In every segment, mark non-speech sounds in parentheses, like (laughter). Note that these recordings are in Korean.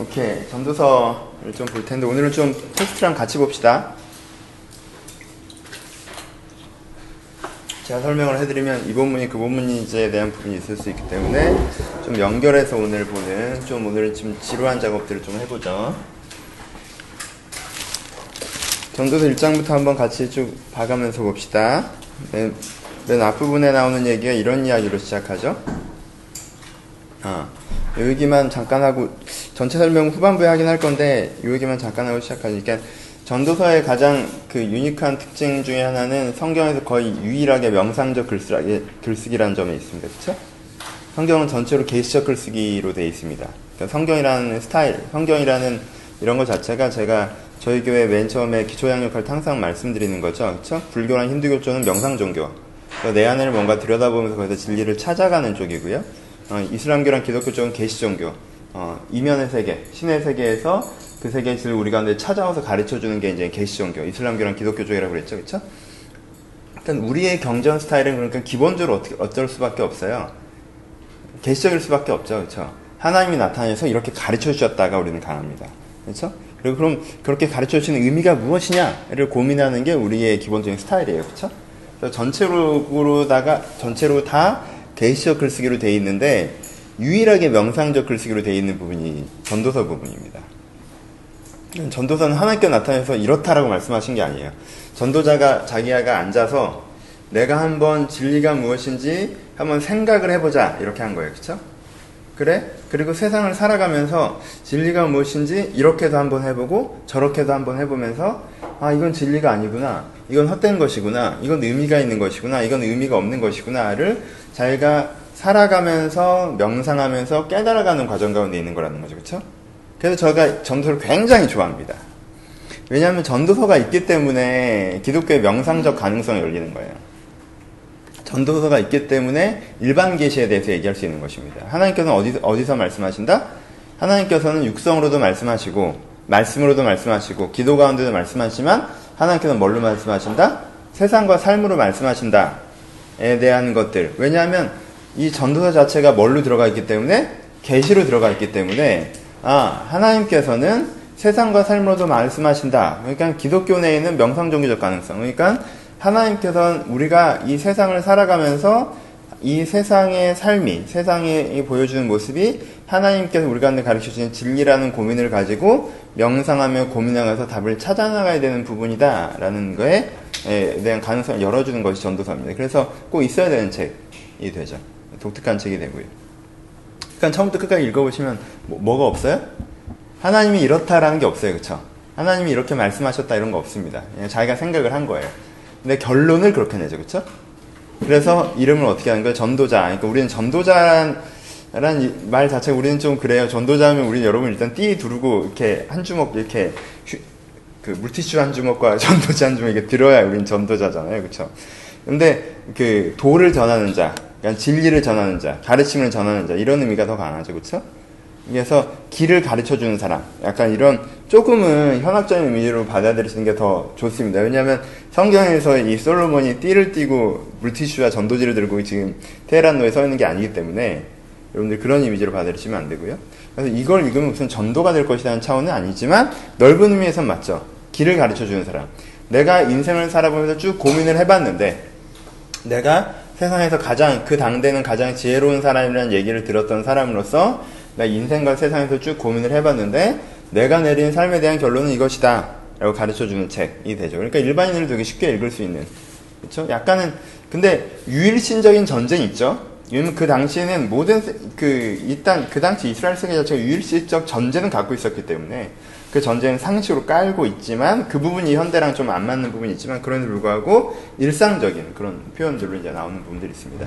오케이. 전도서를 좀 볼 텐데 오늘은 좀 텍스트랑 같이 봅시다. 제가 설명을 해드리면 이 본문이 그 본문인지에 대한 부분이 있을 수 있기 때문에 좀 연결해서 오늘 보는 좀 오늘은 좀 지루한 작업들을 좀 해보죠. 전도서 1장부터 한번 같이 쭉 봐가면서 봅시다. 맨, 맨 앞부분에 나오는 얘기가 이런 이야기로 시작하죠. 아, 요 얘기만 잠깐 하고 전체 설명 후반부에 하긴 할 건데 요 얘기만 잠깐 하고 시작하니까 전도서의 가장 그 유니크한 특징 중에 하나는 성경에서 거의 유일하게 명상적 글쓰기, 글쓰기라는 점이 있습니다. 그렇죠? 성경은 전체로 계시적 글쓰기로 되어 있습니다. 그러니까 성경이라는 스타일, 성경이라는 이런 것 자체가 제가 저희 교회 맨 처음에 기초양육할 때 항상 말씀드리는 거죠. 그렇죠? 불교랑 힌두교 쪽은 명상 종교. 그러니까 내 안을 뭔가 들여다보면서 거기서 진리를 찾아가는 쪽이고요. 어, 이슬람교랑 기독교 쪽은 계시 종교. 어, 이면의 세계, 신의 세계에서 그 세계의 진리를 우리 가운데 찾아와서 가르쳐 주는 게 이제 계시 종교, 이슬람교랑 기독교 쪽이라고 그랬죠. 그렇죠? 일단 우리의 경전 스타일은 그러니까 기본적으로 어떻게 어쩔 수밖에 없어요. 계시적일 수밖에 없죠. 그렇죠? 하나님이 나타나서 이렇게 가르쳐 주셨다가 우리는 강합니다. 그렇죠? 그리고 그럼 그렇게 가르쳐 주시는 의미가 무엇이냐를 고민하는 게 우리의 기본적인 스타일이에요. 그렇죠? 전체로다가 전체로 다 계시적 글쓰기로 되어 있는데 유일하게 명상적 글쓰기로 되어 있는 부분이 전도서 부분입니다. 전도서는 하나님께 나타나서 이렇다라고 말씀하신 게 아니에요. 전도자가 자기가 앉아서 내가 한번 진리가 무엇인지 한번 생각을 해보자 이렇게 한 거예요. 그렇죠? 그래? 그리고 세상을 살아가면서 진리가 무엇인지 이렇게도 한번 해보고 저렇게도 한번 해보면서 아 이건 진리가 아니구나 이건 헛된 것이구나 이건 의미가 있는 것이구나 이건 의미가 없는 것이구나를 자기가 살아가면서 명상하면서 깨달아가는 과정 가운데 있는 거라는 거죠 그렇죠? 그래서 제가 전도서를 굉장히 좋아합니다 왜냐하면 전도서가 있기 때문에 기독교의 명상적 가능성이 열리는 거예요 전도서가 있기 때문에 일반 계시에 대해서 얘기할 수 있는 것입니다. 하나님께서는 어디, 어디서 말씀하신다? 하나님께서는 육성으로도 말씀하시고, 말씀으로도 말씀하시고, 기도 가운데도 말씀하시지만, 하나님께서는 뭘로 말씀하신다? 세상과 삶으로 말씀하신다에 대한 것들. 왜냐하면 이 전도서 자체가 뭘로 들어가 있기 때문에, 계시로 들어가 있기 때문에, 아, 하나님께서는 세상과 삶으로도 말씀하신다. 그러니까 기독교 내에는 명상 종교적 가능성. 그러니까 하나님께서는 우리가 이 세상을 살아가면서 이 세상의 삶이, 세상이 보여주는 모습이 하나님께서 우리 가운데 가르쳐 주신 진리라는 고민을 가지고 명상하며 고민하면서 답을 찾아 나가야 되는 부분이다라는 거에 대한 가능성을 열어주는 것이 전도서입니다. 그래서 꼭 있어야 되는 책이 되죠. 독특한 책이 되고요. 그러니까 처음부터 끝까지 읽어보시면 뭐, 가 없어요? 하나님이 이렇다라는 게 없어요. 그쵸? 하나님이 이렇게 말씀하셨다 이런 거 없습니다. 자기가 생각을 한 거예요. 근데 결론을 그렇게 내죠, 그렇죠? 그래서 이름을 어떻게 하는 거예요? 전도자. 그러니까 우리는 전도자란 말 자체가 우리는 좀 그래요. 전도자면 우리 여러분 일단 띠 두르고 이렇게 한 주먹 이렇게 휴, 그 물티슈 한 주먹과 (laughs) 전도자 한 주먹 이렇게 들어야 우리는 전도자잖아요, 그렇죠? 근데 그 도를 전하는 자, 그러니까 진리를 전하는 자, 가르침을 전하는 자 이런 의미가 더 강하죠, 그렇죠? 그래서 길을 가르쳐 주는 사람, 약간 이런 조금은 현학적인 의미로 받아들이시는 게 더 좋습니다. 왜냐하면 성경에서 이 솔로몬이 띠를 띠고 물티슈와 전도지를 들고 지금 테헤란로에 서 있는 게 아니기 때문에 여러분들 그런 이미지로 받아들이시면 안 되고요. 그래서 이걸 읽으면 무슨 전도가 될 것이라는 차원은 아니지만 넓은 의미에선 맞죠. 길을 가르쳐 주는 사람. 내가 인생을 살아보면서 쭉 고민을 해봤는데 내가 세상에서 가장 그 당대는 가장 지혜로운 사람이라는 얘기를 들었던 사람으로서 나 인생과 세상에서 쭉 고민을 해봤는데 내가 내린 삶에 대한 결론은 이것이다 라고 가르쳐주는 책이 되죠. 그러니까 일반인들도 되게 쉽게 읽을 수 있는 그렇죠? 약간은 근데 유일신적인 전쟁이 있죠. 왜냐면 그 당시에는 모든 그 일단 그 당시 이스라엘 세계 자체가 유일신적 전쟁을 갖고 있었기 때문에 그 전쟁은 상식으로 깔고 있지만 그 부분이 현대랑 좀 안 맞는 부분이 있지만 그럼에도 불구하고 일상적인 그런 표현들로 이제 나오는 부분들이 있습니다.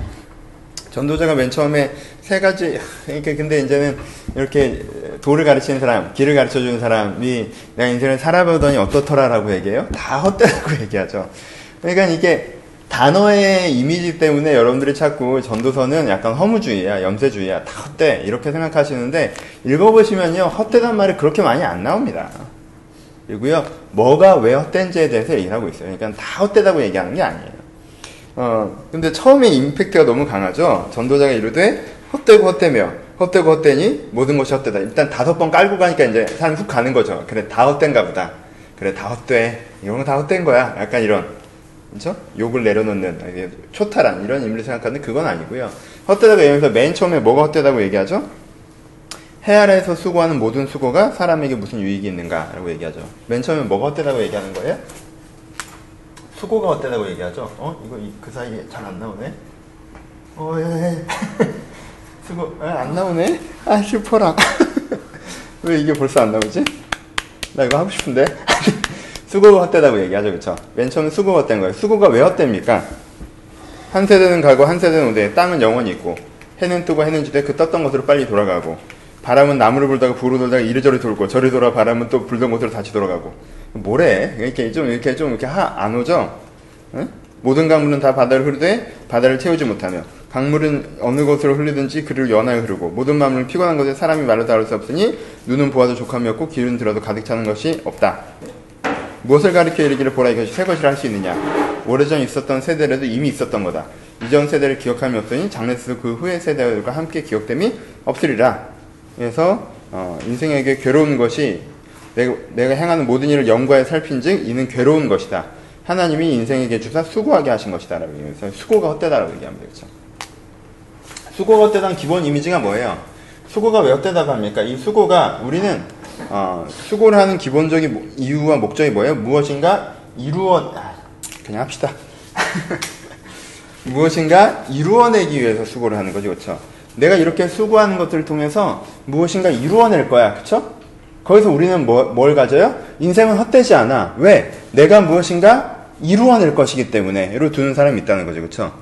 전도자가 맨 처음에 세 가지, 그러니까 근데 이제는 이렇게 도를 가르치는 사람, 길을 가르쳐 주는 사람이 내가 인생을 살아보더니 어떻더라라고 얘기해요? 다 헛되다고 (laughs) 얘기하죠. 그러니까 이게 단어의 이미지 때문에 여러분들이 자꾸 전도서는 약간 허무주의야, 염세주의야, 다 헛돼, 이렇게 생각하시는데, 읽어보시면요, 헛되단 말이 그렇게 많이 안 나옵니다. 그리고요, 뭐가 왜 헛된지에 대해서 얘기를 하고 있어요. 그러니까 다 헛되다고 얘기하는 게 아니에요. 어, 근데 처음에 임팩트가 너무 강하죠? 전도자가 이르되 헛되고 헛되며 헛되고 헛되니 모든 것이 헛되다. 일단 다섯 번 깔고 가니까 이제 사람 훅 가는 거죠. 그래 다 헛된가 보다. 그래 다 헛돼. 이런 거 다 헛된 거야. 약간 이런 그렇죠? 욕을 내려놓는 초탈한 이런 인물을 생각하는 그건 아니고요. 헛되다고 얘기하면서 맨 처음에 뭐가 헛되다고 얘기하죠? 해 아래에서 수고하는 모든 수고가 사람에게 무슨 유익이 있는가라고 얘기하죠. 맨 처음에 뭐가 헛되다고 얘기하는 거예요? 수고가 헛되다고 얘기하죠. 어? 이거 그 사이에 잘 안 나오네. 어, 예, 예. (laughs) 수고, 아, 안 나오네? 아, 슬퍼라. (laughs) 왜 이게 벌써 안 나오지? 나 이거 하고 싶은데? (laughs) 수고가 헛되다고 얘기하죠, 그쵸? 맨 처음에 수고가 헛된 거예요. 수고가 왜 헛됩니까? 한 세대는 가고 한 세대는 오되 땅은 영원히 있고 해는 뜨고 해는 지되 그 떴던 곳으로 빨리 돌아가고 바람은 나무를 불다가 부로 돌다가 이리저리 돌고 저리 돌아 바람은 또 불던 곳으로 다시 돌아가고 뭐래? 이렇게 좀 이렇게 좀 이렇게 하, 안 오죠? 응? 모든 강물은 다 바다를 흐르되 바다를 채우지 못하며 강물은 어느 곳으로 흘리든지 그를 연하여 흐르고 모든 마음을 피곤한 것에 사람이 말로 다룰 수 없으니 눈은 보아도 족함이 없고 귀는 들어도 가득 차는 것이 없다. 무엇을 가리켜 이르기를 보라 이것이 새 것이라 할 수 있느냐 오래전 있었던 세대라도 이미 있었던 거다. 이전 세대를 기억함이 없으니 장래에서 그 후의 세대들과 함께 기억됨이 없으리라. 그래서 어, 인생에게 괴로운 것이 내가, 내가 행하는 모든 일을 연구하여 살핀즉 이는 괴로운 것이다. 하나님이 인생에게 주사 수고하게 하신 것이다. 라고 얘기해서 수고가 헛되다라고 얘기합니다. 그렇죠? 수고가 헛되다는 기본 이미지가 뭐예요? 수고가 왜 헛되다고 합니까? 이 수고가 우리는 어, 수고를 하는 기본적인 이유와 목적이 뭐예요? 무엇인가 이루어 아, 그냥 합시다. (laughs) 무엇인가 이루어내기 위해서 수고를 하는 거죠, 그렇죠? 내가 이렇게 수고하는 것들을 통해서 무엇인가 이루어낼 거야, 그렇죠? 거기서 우리는 뭐, 뭘 가져요? 인생은 헛되지 않아. 왜? 내가 무엇인가 이루어낼 것이기 때문에 로 두는 사람이 있다는 거죠, 그렇죠?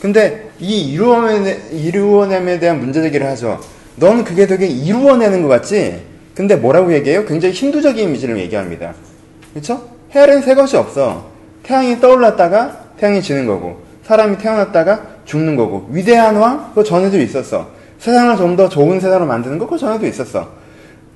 근데 이 이루어내, 이루어냄에 대한 문제 제기를 하죠. 넌 그게 되게 이루어내는 것 같지? 근데 뭐라고 얘기해요? 굉장히 힌두적인 이미지를 얘기합니다. 그렇죠? 해아래는 새 것이 없어. 태양이 떠올랐다가 태양이 지는 거고 사람이 태어났다가 죽는 거고 위대한 왕 그거 전에도 있었어. 세상을 좀 더 좋은 세상으로 만드는 거 그거 전에도 있었어.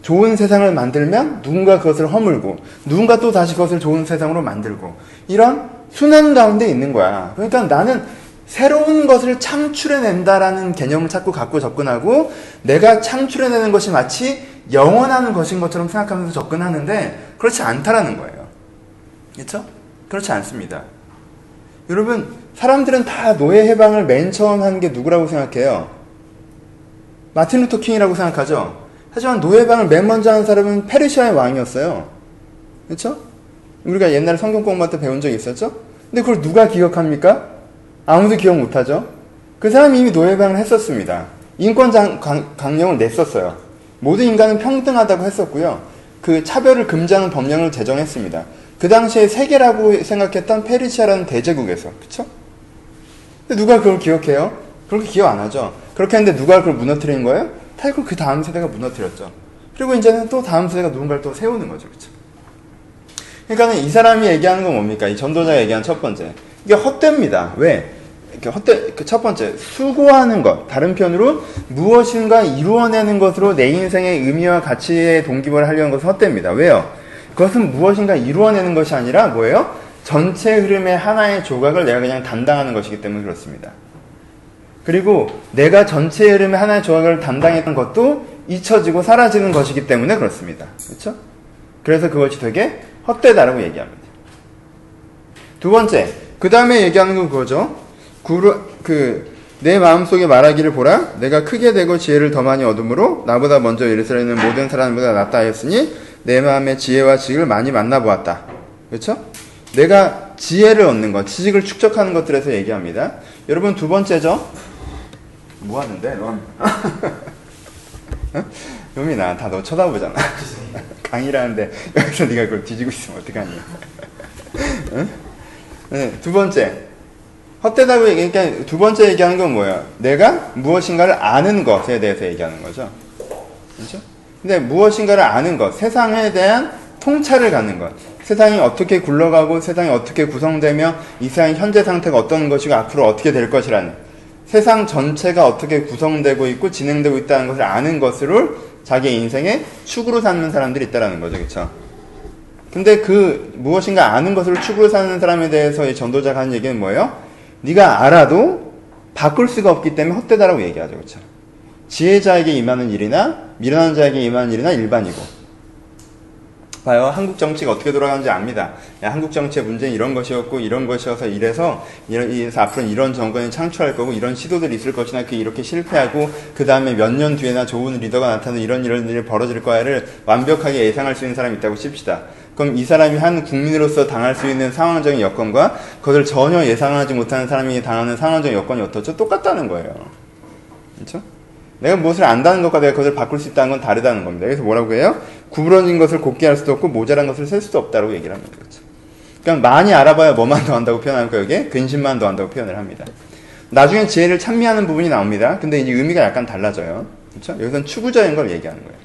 좋은 세상을 만들면 누군가 그것을 허물고 누군가 또 다시 그것을 좋은 세상으로 만들고 이런 순환 가운데 있는 거야. 그러니까 나는 새로운 것을 창출해낸다라는 개념을 자꾸 갖고 접근하고 내가 창출해내는 것이 마치 영원한 것인 것처럼 생각하면서 접근하는데 그렇지 않다라는 거예요. 그렇죠? 그렇지 않습니다. 여러분 사람들은 다 노예 해방을 맨 처음 한 게 누구라고 생각해요? 마틴 루터 킹이라고 생각하죠. 하지만 노예 해방을 맨 먼저 한 사람은 페르시아의 왕이었어요. 그렇죠? 우리가 옛날에 성경 공부할 때 배운 적이 있었죠? 근데 그걸 누가 기억합니까? 아무도 기억 못하죠? 그 사람이 이미 노예 해방을 했었습니다. 인권 강령을 냈었어요. 모든 인간은 평등하다고 했었고요. 그 차별을 금지하는 법령을 제정했습니다. 그 당시에 세계라고 생각했던 페르시아라는 대제국에서 그쵸? 누가 그걸 기억해요? 그렇게 기억 안 하죠. 그렇게 했는데 누가 그걸 무너뜨리는 거예요? 결국 그 다음 세대가 무너뜨렸죠. 그리고 이제는 또 다음 세대가 누군가를 또 세우는 거죠. 그쵸? 그러니까 이 사람이 얘기하는 건 뭡니까? 이 전도자가 얘기한 첫 번째. 이게 헛됩니다. 왜? 헛되, 그첫 번째, 수고하는 것. 다른 편으로 무엇인가 이루어내는 것으로 내 인생의 의미와 가치에 동기부여를 하려는 것은 헛됩니다. 왜요? 그것은 무엇인가 이루어내는 것이 아니라 뭐예요? 전체 흐름의 하나의 조각을 내가 그냥 담당하는 것이기 때문에 그렇습니다. 그리고 내가 전체 흐름의 하나의 조각을 담당했던 것도 잊혀지고 사라지는 것이기 때문에 그렇습니다. 그렇죠? 그래서 그것이 되게 헛되다라고 얘기합니다. 두 번째, 그 다음에 얘기하는 건 그거죠. 그, 내 마음속에 말하기를 보라. 내가 크게 되고 지혜를 더 많이 얻음으로 나보다 먼저 예루살렘은 모든 사람보다 낫다 하였으니 내 마음의 지혜와 지식을 많이 만나보았다. 그렇죠? 내가 지혜를 얻는 것, 지식을 축적하는 것들에서 얘기합니다. 여러분 두 번째죠. 뭐 하는데, 넌? (laughs) 어? 용민아, 다너 쳐다보잖아. (laughs) 강의라는데 여기서 네가 그걸 뒤지고 있으면 어떡하니? (laughs) 응? 네, 두 번째. 헛되다고 얘기, 그러니까 두 번째 얘기하는 건 뭐야? 내가 무엇인가를 아는 것에 대해서 얘기하는 거죠. 그렇죠? 근데 무엇인가를 아는 것, 세상에 대한 통찰을 갖는 것. 세상이 어떻게 굴러가고 세상이 어떻게 구성되며 이 세상의 현재 상태가 어떤 것이고 앞으로 어떻게 될 것이라는 세상 전체가 어떻게 구성되고 있고 진행되고 있다는 것을 아는 것으로 자기 인생의 축으로 삼는 사람들이 있다라는 거죠. 그렇죠? 근데 그 무엇인가 아는 것을 축으로 사는 사람에 대해서 이 전도자가 하는 얘기는 뭐예요? 네가 알아도 바꿀 수가 없기 때문에 헛되다라고 얘기하죠. 그렇죠? 지혜자에게 임하는 일이나 미련한 자에게 임하는 일이나 일반이고 봐요. 한국 정치가 어떻게 돌아가는지 압니다. 야, 한국 정치의 문제는 이런 것이었고 이런 것이어서 이래서 이래서 앞으로 이런 정권이 창출할 거고 이런 시도들이 있을 것이나 그 이렇게 실패하고 그 다음에 몇 년 뒤에나 좋은 리더가 나타나는 이런 이런 일이 벌어질 거야를 완벽하게 예상할 수 있는 사람이 있다고 칩시다. 그럼 이 사람이 한 국민으로서 당할 수 있는 상황적인 여건과 그것을 전혀 예상하지 못하는 사람이 당하는 상황적인 여건이 어떻죠? 똑같다는 거예요. 그렇죠? 내가 무엇을 안다는 것과 내가 그것을 바꿀 수 있다는 건 다르다는 겁니다. 그래서 뭐라고 해요? 구부러진 것을 곱게 할 수도 없고 모자란 것을 셀 수도 없다고 얘기를 합니다. 그렇죠? 그러니까 많이 알아봐야 뭐만 더 한다고 표현하니까 여기에 근심만 더 한다고 표현을 합니다. 나중에 지혜를 찬미하는 부분이 나옵니다. 근데 이제 의미가 약간 달라져요. 그렇죠? 여기서는 추구적인 걸 얘기하는 거예요.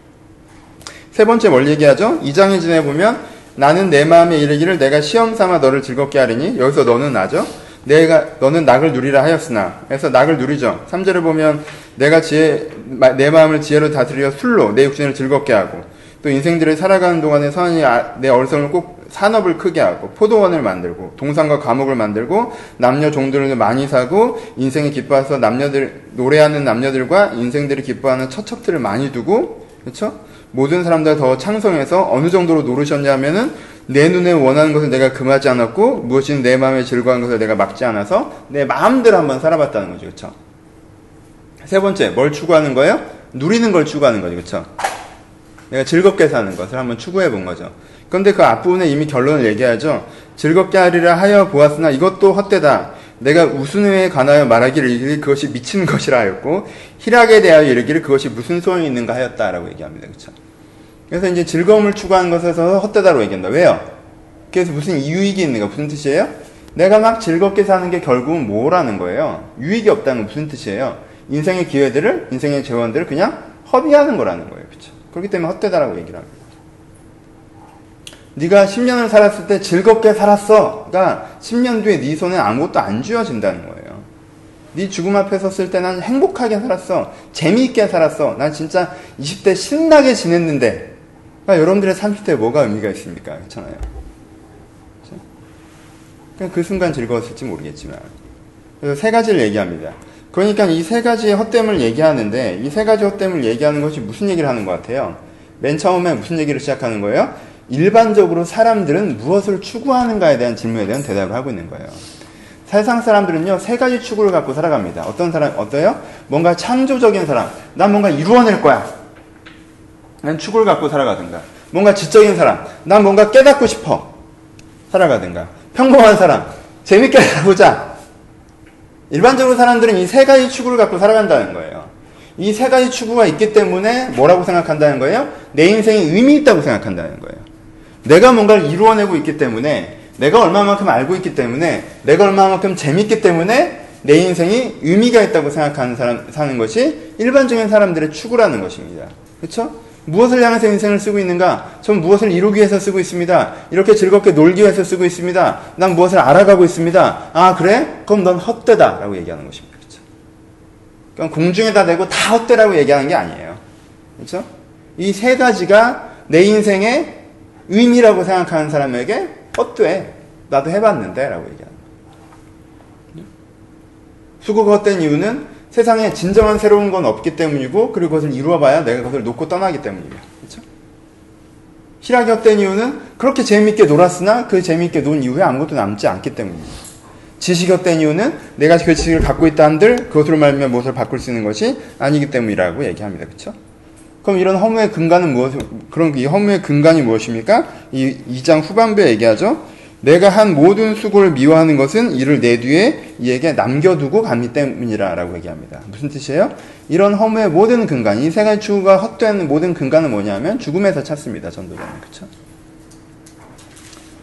세 번째 뭘 얘기하죠? 2장에 지내보면 나는 내 마음에 이르기를 내가 시험 삼아 너를 즐겁게 하리니 여기서 너는 나죠? 내가 너는 낙을 누리라 하였으나 그래서 낙을 누리죠. 3절을 보면 내가 지혜 내 마음을 지혜로 다스려 술로 내 육신을 즐겁게 하고 또 인생들을 살아가는 동안에 선이 아, 내 얼성을 꼭 산업을 크게 하고 포도원을 만들고 동산과 감옥을 만들고 남녀 종들을 많이 사고 인생이 기뻐해서 남녀들 노래하는 남녀들과 인생들이 기뻐하는 처척들을 많이 두고 그렇죠? 모든 사람들 더 창성해서 어느 정도로 노르셨냐면은 내 눈에 원하는 것을 내가 금하지 않았고 무엇인 내 마음에 즐거운 것을 내가 막지 않아서 내 마음대로 한번 살아봤다는 거죠. 그렇죠? 세 번째, 뭘 추구하는 거예요? 누리는 걸 추구하는 거죠. 그렇죠? 내가 즐겁게 사는 것을 한번 추구해 본 거죠. 그런데 그 앞부분에 이미 결론을 얘기하죠. 즐겁게 하리라 하여 보았으나 이것도 헛되다. 내가 우순에 관하여 말하기를 이르기를 그것이 미친 것이라 하였고 희락에 대하여 이르기를 그것이 무슨 소용이 있는가 하였다라고 얘기합니다. 그렇죠? 그래서 이제 즐거움을 추구하는 것에서 헛되다고 얘기한다. 왜요? 그래서 무슨 유익이 있는가? 무슨 뜻이에요? 내가 막 즐겁게 사는 게 결국은 뭐라는 거예요? 유익이 없다는 건 무슨 뜻이에요? 인생의 기회들을, 인생의 재원들을 그냥 허비하는 거라는 거예요. 그렇죠? 그렇기 때문에 헛되다라고 얘기를 합니다. 네가 10년을 살았을 때 즐겁게 살았어가 10년 뒤에 네 손에 아무것도 안 쥐어진다는 거예요. 네 죽음 앞에 섰을 때 난 행복하게 살았어. 재미있게 살았어. 난 진짜 20대 신나게 지냈는데 그러니까 여러분들의 30대에 뭐가 의미가 있습니까? 그렇잖아요. 그렇죠? 그 순간 즐거웠을지 모르겠지만 그래서 세 가지를 얘기합니다. 그러니까 이 세 가지의 헛됨을 얘기하는데 이 세 가지 헛됨을 얘기하는 것이 무슨 얘기를 하는 것 같아요? 맨 처음에 무슨 얘기를 시작하는 거예요? 일반적으로 사람들은 무엇을 추구하는가에 대한 질문에 대한 대답을 하고 있는 거예요. 세상 사람들은요, 세 가지 추구를 갖고 살아갑니다. 어떤 사람, 어때요? 뭔가 창조적인 사람. 난 뭔가 이루어낼 거야. 난 추구를 갖고 살아가든가. 뭔가 지적인 사람. 난 뭔가 깨닫고 싶어. 살아가든가. 평범한 사람. 재밌게 (laughs) 살아보자. 일반적으로 사람들은 이 세 가지 추구를 갖고 살아간다는 거예요. 이 세 가지 추구가 있기 때문에 뭐라고 생각한다는 거예요? 내 인생에 의미 있다고 생각한다는 거예요. 내가 뭔가를 이루어내고 있기 때문에 내가 얼마만큼 알고 있기 때문에 내가 얼마만큼 재밌기 때문에 내 인생이 의미가 있다고 생각하는 사람 사는 것이 일반적인 사람들의 추구라는 것입니다. 그렇죠? 무엇을 향해서 인생을 쓰고 있는가? 전 무엇을 이루기 위해서 쓰고 있습니다. 이렇게 즐겁게 놀기 위해서 쓰고 있습니다. 난 무엇을 알아가고 있습니다. 아, 그래? 그럼 넌 헛되다. 라고 얘기하는 것입니다. 그렇죠? 그럼 공중에다 대고 다 헛되라고 얘기하는 게 아니에요. 그렇죠? 이 세 가지가 내 인생의 의미라고 생각하는 사람에게 헛돼. 나도 해봤는데. 라고 얘기하는 거예요. 수고가 헛된 이유는 세상에 진정한 새로운 건 없기 때문이고 그리고 그것을 이루어봐야 내가 그것을 놓고 떠나기 때문입니다. 그렇죠? 희락이 헛된 이유는 그렇게 재미있게 놀았으나 그 재미있게 논 이후에 아무것도 남지 않기 때문입니다. 지식이 헛된 이유는 내가 그 지식을 갖고 있다 한들 그것으로 말미암아 무엇을 바꿀 수 있는 것이 아니기 때문이라고 얘기합니다. 그렇죠? 그럼 이런 허무의 근간은 무엇, 그런 이 허무의 근간이 무엇입니까? 이 2장 후반부에 얘기하죠. 내가 한 모든 수고를 미워하는 것은 이를 내 뒤에 이에게 남겨두고 갔기 때문이라라고 얘기합니다. 무슨 뜻이에요? 이런 허무의 모든 근간, 이세 가지 추구가 헛된 모든 근간은 뭐냐면 죽음에서 찾습니다. 전도자는 그렇죠?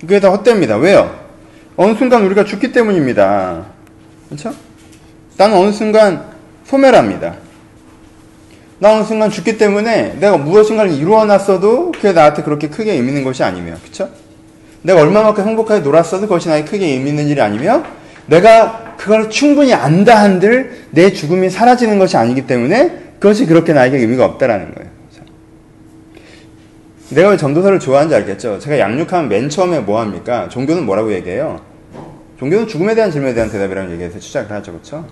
그게 다 헛됩니다. 왜요? 어느 순간 우리가 죽기 때문입니다. 그렇죠? 나는 어느 순간 소멸합니다. 나 어느 순간 죽기 때문에 내가 무엇인가를 이루어놨어도 그게 나한테 그렇게 크게 의미 있는 것이 아니며, 그렇죠? 내가 얼마만큼 행복하게 놀았어도 그것이 나에게 크게 의미 있는 일이 아니며 내가 그걸 충분히 안다 한들 내 죽음이 사라지는 것이 아니기 때문에 그것이 그렇게 나에게 의미가 없다라는 거예요. 내가 왜 전도서를 좋아하는지 알겠죠? 제가 양육하면 맨 처음에 뭐 합니까? 종교는 뭐라고 얘기해요? 종교는 죽음에 대한 질문에 대한 대답이라는 얘기에서 시작을 하죠. 그렇죠?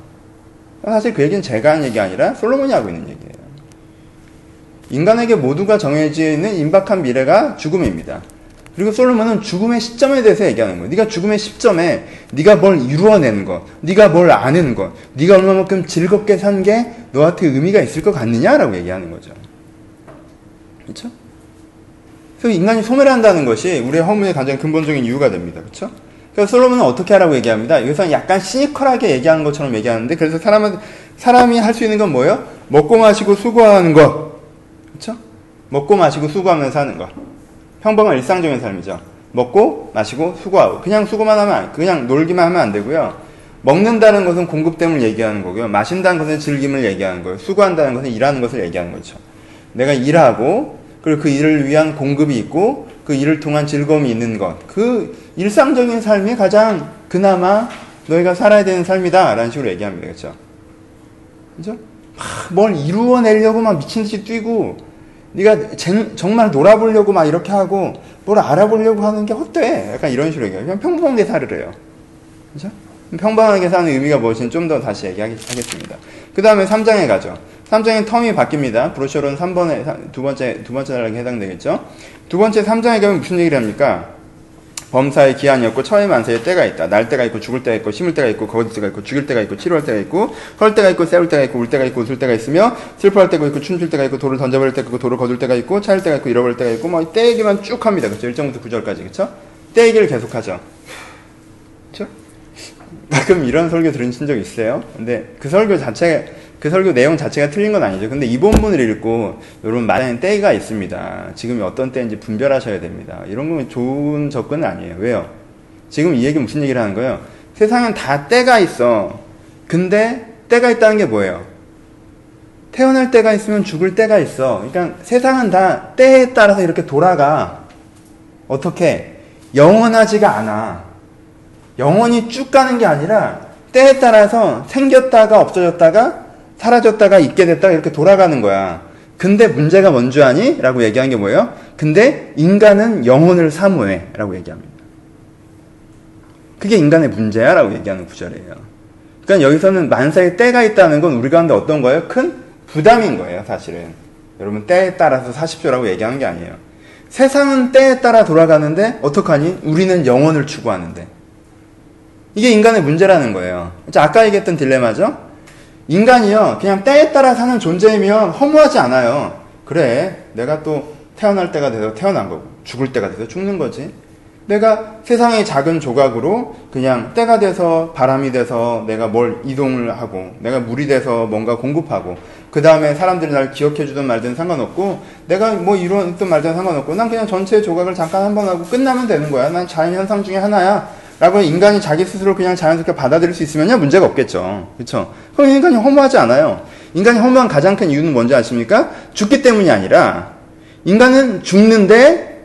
사실 그 얘기는 제가 하는 얘기 아니라 솔로몬이 하고 있는 얘기예요. 인간에게 모두가 정해지는 임박한 미래가 죽음입니다. 그리고 솔로몬은 죽음의 시점에 대해서 얘기하는 거예요. 네가 죽음의 시점에 네가 뭘 이루어내는 것, 네가 뭘 아는 것, 네가 얼마만큼 즐겁게 산 게 너한테 의미가 있을 것 같느냐라고 얘기하는 거죠. 그렇죠? 그래서 인간이 소멸 한다는 것이 우리의 허물의 가장 근본적인 이유가 됩니다. 그렇죠? 그래서 솔로몬은 어떻게 하라고 얘기합니다. 여기서 약간 시니컬하게 얘기하는 것처럼 얘기하는데 그래서 사람은 사람이 할 수 있는 건 뭐예요? 먹고 마시고 수고하는 것. 그렇죠? 먹고 마시고 수고하면서 사는 것. 평범한 일상적인 삶이죠. 먹고 마시고 수고하고 그냥 수고만 하면 안, 그냥 놀기만 하면 안 되고요. 먹는다는 것은 공급됨을 얘기하는 거고요. 마신다는 것은 즐김을 얘기하는 거예요. 수고한다는 것은 일하는 것을 얘기하는 거죠. 내가 일하고 그리고 그 일을 위한 공급이 있고 그 일을 통한 즐거움이 있는 것. 그 일상적인 삶이 가장 그나마 너희가 살아야 되는 삶이다. 라는 식으로 얘기합니다. 그렇죠? 그죠? 뭘 이루어내려고 막 미친 듯이 뛰고 네가 정말 놀아보려고 막 이렇게 하고 뭘 알아보려고 하는 게 헛돼. 약간 이런 식으로 얘기해요. 그냥 평범하게 살으래요. 그죠? 평범하게 사는 의미가 무엇인지 좀 더 다시 얘기하겠습니다. 그 다음에 3장에 가죠. 3장의 텀이 바뀝니다. 브로셔로는 3번에, 두 번째, 두 번째 단락에 해당되겠죠. 두 번째 3장에 가면 무슨 얘기를 합니까? 범사의 기한이 없고 처의 만세의 때가 있다. 날 때가 있고 죽을 때가 있고 심을 때가 있고 거둘 때가 있고 죽일 때가 있고 치료할 때가 있고 헐 때가 있고 세울 때가 있고 울 때가 있고 웃을 때가 있으며 슬퍼할 때가 있고 춤출 때가 있고 돌을 던져버릴 때가 있고 돌을 거둘 때가 있고 차일 때가 있고 잃어버릴 때가 있고 뭐때 얘기만 쭉 합니다. 그렇죠? 1장부터 9절까지 그렇죠? 때 얘기를 계속하죠. 그렇죠? 가끔 이런 설교 들으신 적 있어요? 근데 그 설교 자체 그 설교 내용 자체가 틀린 건 아니죠. 근데 이 본문을 읽고 여러분 말하는 때가 있습니다. 지금이 어떤 때인지 분별하셔야 됩니다. 이런 건 좋은 접근은 아니에요. 왜요? 지금 이 얘기 무슨 얘기를 하는 거예요? 세상엔 다 때가 있어. 근데 때가 있다는 게 뭐예요? 태어날 때가 있으면 죽을 때가 있어. 그러니까 세상은 다 때에 따라서 이렇게 돌아가. 어떻게? 영원하지가 않아. 영원히 쭉 가는 게 아니라 때에 따라서 생겼다가 없어졌다가 사라졌다가 있게 됐다가 이렇게 돌아가는 거야. 근데 문제가 뭔지 아니? 라고 얘기한 게 뭐예요? 근데 인간은 영혼을 사모해. 라고 얘기합니다. 그게 인간의 문제야. 라고 얘기하는 구절이에요. 그러니까 여기서는 만사의 때가 있다는 건 우리 가운데 어떤 거예요? 큰 부담인 거예요, 사실은. 여러분, 때에 따라서 사십시오라고 얘기하는 게 아니에요. 세상은 때에 따라 돌아가는데, 어떡하니? 우리는 영혼을 추구하는데. 이게 인간의 문제라는 거예요. 아까 얘기했던 딜레마죠? 인간이요, 그냥 때에 따라 사는 존재이면 허무하지 않아요. 그래, 내가 또 태어날 때가 돼서 태어난 거고, 죽을 때가 돼서 죽는 거지. 내가 세상의 작은 조각으로 그냥 때가 돼서 바람이 돼서 내가 뭘 이동을 하고, 내가 물이 돼서 뭔가 공급하고, 그 다음에 사람들이 날 기억해주든 말든 상관없고, 내가 뭐 이루었든 말든 상관없고, 난 그냥 전체 조각을 잠깐 한 번 하고 끝나면 되는 거야. 난 자연현상 중에 하나야. 라고 인간이 자기 스스로 그냥 자연스럽게 받아들일 수 있으면요 문제가 없겠죠. 그렇죠? 그럼 인간이 허무하지 않아요. 인간이 허무한 가장 큰 이유는 뭔지 아십니까? 죽기 때문이 아니라 인간은 죽는데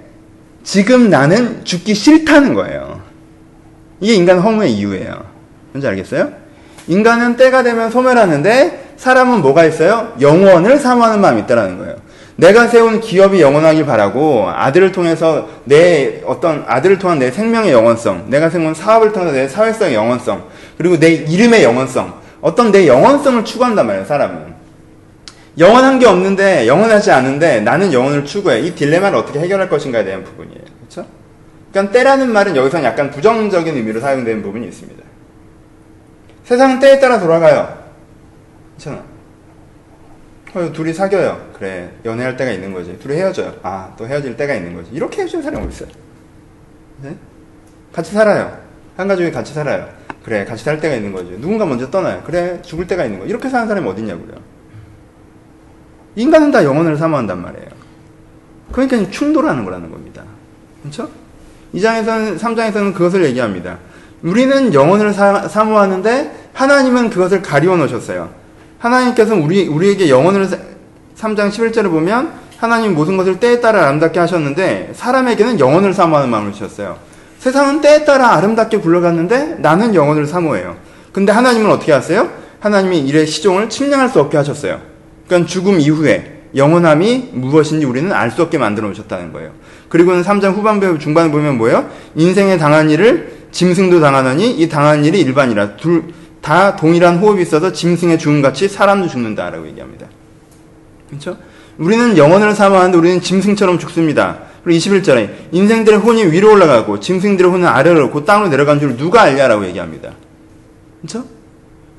지금 나는 죽기 싫다는 거예요. 이게 인간 허무의 이유예요. 뭔지 알겠어요? 인간은 때가 되면 소멸하는데 사람은 뭐가 있어요? 영원을 사모하는 마음이 있다는 거예요. 내가 세운 기업이 영원하길 바라고 아들을 통해서 내 어떤 아들을 통한 내 생명의 영원성, 내가 세운 사업을 통해서 내 사회성의 영원성, 그리고 내 이름의 영원성, 어떤 내 영원성을 추구한단 말이에요, 사람은. 영원한 게 없는데 영원하지 않은데 나는 영혼을 추구해. 이 딜레마를 어떻게 해결할 것인가에 대한 부분이에요. 그렇죠? 그러니까 때라는 말은 여기서 약간 부정적인 의미로 사용되는 부분이 있습니다. 세상은 때에 따라 돌아가요. 그렇잖아. 어, 둘이 사겨요. 그래. 연애할 때가 있는 거지. 둘이 헤어져요. 아, 또 헤어질 때가 있는 거지. 이렇게 헤어지는 사람이 있어요. 네? 같이 살아요. 한 가족이 같이 살아요. 그래, 같이 살 때가 있는 거지. 누군가 먼저 떠나요. 그래, 죽을 때가 있는 거. 이렇게 사는 사람이 어딨냐고요. 인간은 다 영혼을 사모한단 말이에요. 그러니까 충돌하는 거라는 겁니다. 그렇죠? 2장에서는 3장에서는 그것을 얘기합니다. 우리는 영혼을 사, 사모하는데 하나님은 그것을 가리워 놓으셨어요. 하나님께서는 우리, 우리에게 영혼을 3장 11절을 보면 하나님 모든 것을 때에 따라 아름답게 하셨는데 사람에게는 영혼을 사모하는 마음을 주셨어요. 세상은 때에 따라 아름답게 굴러갔는데 나는 영혼을 사모해요. 근데 하나님은 어떻게 하세요? 하나님이 일의 시종을 침량할 수 없게 하셨어요. 그러니까 죽음 이후에 영원함이 무엇인지 우리는 알 수 없게 만들어 놓으셨다는 거예요. 그리고는 3장 후반부 중반에 보면 뭐예요? 인생에 당한 일을 짐승도 당하느니 이 당한 일이 일반이라 둘 다 동일한 호흡이 있어서 짐승의 죽음같이 사람도 죽는다라고 얘기합니다. 그렇죠? 우리는 영혼을 사모하는데 우리는 짐승처럼 죽습니다. 그리고 21절에 인생들의 혼이 위로 올라가고 짐승들의 혼은 아래로 그 땅으로 내려간 줄 누가 알냐라고 얘기합니다. 그렇죠?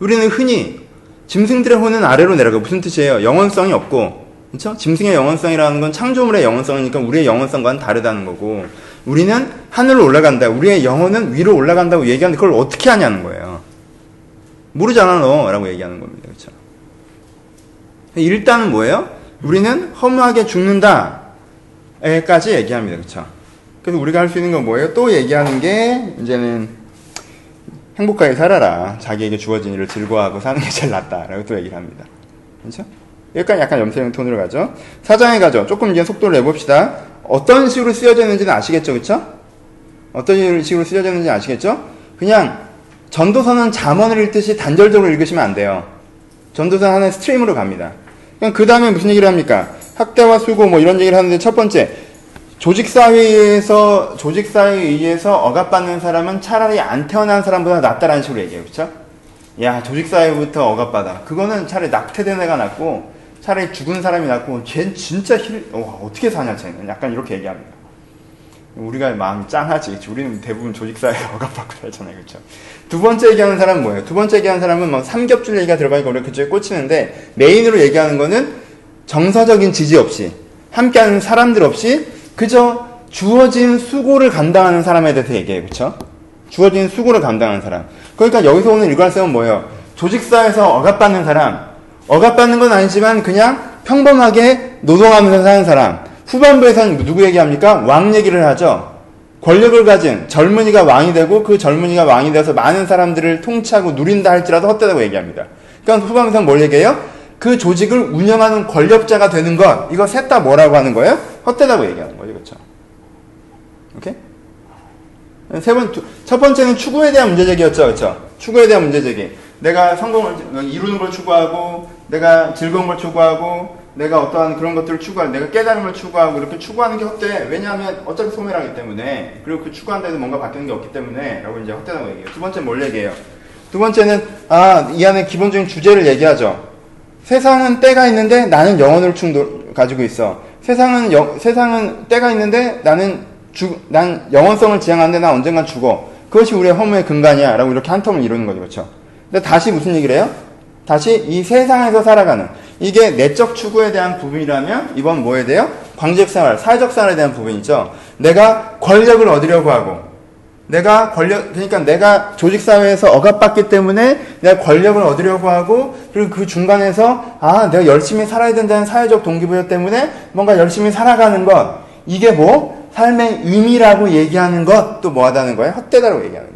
우리는 흔히 짐승들의 혼은 아래로 내려가 무슨 뜻이에요? 영원성이 없고 그렇죠? 짐승의 영원성이라는 건 창조물의 영원성이니까 우리의 영원성과는 다르다는 거고 우리는 하늘로 올라간다. 우리의 영혼은 위로 올라간다고 얘기하는데 그걸 어떻게 하냐는 거예요. 모르잖아 너 라고 얘기하는 겁니다. 그렇죠? 일단은 뭐예요? 우리는 허무하게 죽는다까지 얘기합니다. 그렇죠? 그래서 우리가 할 수 있는 건 뭐예요? 또 얘기하는 게 이제는 행복하게 살아라. 자기에게 주어진 일을 즐거워하고 사는 게 제일 낫다라고 또 얘기를 합니다. 그렇죠? 여기까지 약간 염세형 톤으로 가죠. 4장에 가죠. 조금 이제 속도를 내봅시다. 어떤 식으로 쓰여져 있는지는 아시겠죠, 그렇죠? 어떤 식으로 쓰여져 있는지 아시겠죠? 그냥 전도서는 잠언을 읽듯이 단절적으로 읽으시면 안 돼요. 전도서는 하나의 stream으로 갑니다. 그냥 그 다음에 무슨 얘기를 합니까? 학대와 수고 뭐 이런 얘기를 하는데 첫 번째 조직사회에서 조직사회에 의해서 억압받는 사람은 차라리 안 태어난 사람보다 낫다라는 식으로 얘기해요, 그렇죠? 야 조직사회부터 억압받아. 그거는 차라리 낙태된 애가 낫고 차라리 죽은 사람이 낫고 걘 진짜 힐 와, 어떻게 사냐 쟤는 약간 이렇게 얘기합니다. 우리가 마음이 짱하지. 우리는 대부분 조직사회에 (laughs) 억압받고 살잖아요. 그렇죠? 두 번째 얘기하는 사람은 뭐예요? 두 번째 얘기하는 사람은 뭐 삼겹줄 얘기가 들어가니까 우리가 그쪽에 꽂히는데 메인으로 얘기하는 거는 정서적인 지지 없이 함께하는 사람들 없이 그저 주어진 수고를 감당하는 사람에 대해서 얘기해요. 그렇죠? 주어진 수고를 감당하는 사람. 그러니까 여기서 오늘 일관성은 뭐예요? 조직사에서 억압받는 사람. 억압받는 건 아니지만 그냥 평범하게 노동하면서 사는 사람. 후반부에서는 누구 얘기합니까? 왕 얘기를 하죠. 권력을 가진 젊은이가 왕이 되고 그 젊은이가 왕이 돼서 많은 사람들을 통치하고 누린다 할지라도 헛되다고 얘기합니다. 그러니까 후반부에서는 뭘 얘기해요? 그 조직을 운영하는 권력자가 되는 것, 이거 셋 다 뭐라고 하는 거예요? 헛되다고 얘기하는 거죠. 그렇죠? 오케이? 세 번, 첫 번째는 추구에 대한 문제제기였죠. 그렇죠? 추구에 대한 문제제기. 내가 성공을 이루는 걸 추구하고, 내가 즐거운 걸 추구하고, 내가 어떠한 그런 것들을 추구하고, 내가 깨달음을 추구하고, 이렇게 추구하는 게 헛돼. 왜냐하면 어차피 소멸하기 때문에, 그리고 그 추구한 데도 뭔가 바뀌는 게 없기 때문에, 라고 이제 헛되다고 얘기해요. 두 번째 뭘 얘기해요? 두 번째는, 아, 이 안에 기본적인 주제를 얘기하죠. 세상은 때가 있는데 나는 영혼을 충돌, 가지고 있어. 세상은, 여, 세상은 때가 있는데 나는 죽, 난 영원성을 지향하는데 난 언젠간 죽어. 그것이 우리의 허무의 근간이야. 라고 이렇게 한 텀을 이루는 거죠. 그렇죠? 근데 다시 무슨 얘기를 해요? 다시 이 세상에서 살아가는 이게 내적 추구에 대한 부분이라면 이번 뭐에 대해요? 광적 생활, 사회적 생활에 대한 부분이죠. 내가 권력을 얻으려고 하고 내가 권력 그러니까 내가 조직 사회에서 억압받기 때문에 내가 권력을 얻으려고 하고 그리고 그 중간에서 아 내가 열심히 살아야 된다는 사회적 동기부여 때문에 뭔가 열심히 살아가는 것 이게 뭐 삶의 의미라고 얘기하는 것도 뭐하다는 거예요? 헛되다라고 얘기하는.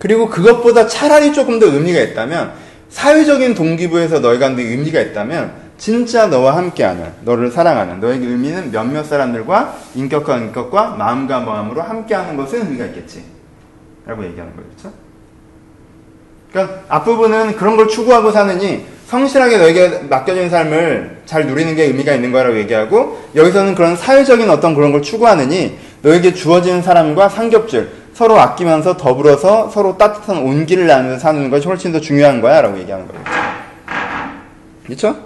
그리고 그것보다 차라리 조금 더 의미가 있다면 사회적인 동기부에서 너희가 하는 의미가 있다면 진짜 너와 함께하는 너를 사랑하는 너에게 의미는 몇몇 사람들과 인격과 인격과 마음과 마음으로 함께하는 것은 의미가 있겠지. 라고 얘기하는 거죠 그러니까 앞부분은 그런 걸 추구하고 사느니 성실하게 너에게 맡겨진 삶을 잘 누리는 게 의미가 있는 거라고 얘기하고 여기서는 그런 사회적인 어떤 그런 걸 추구하느니 너에게 주어진 사람과 상겹줄 서로 아끼면서 더불어서 서로 따뜻한 온기를 나누면서 사는 것이 훨씬 더 중요한 거야 라고 얘기하는 거예요. 그렇죠?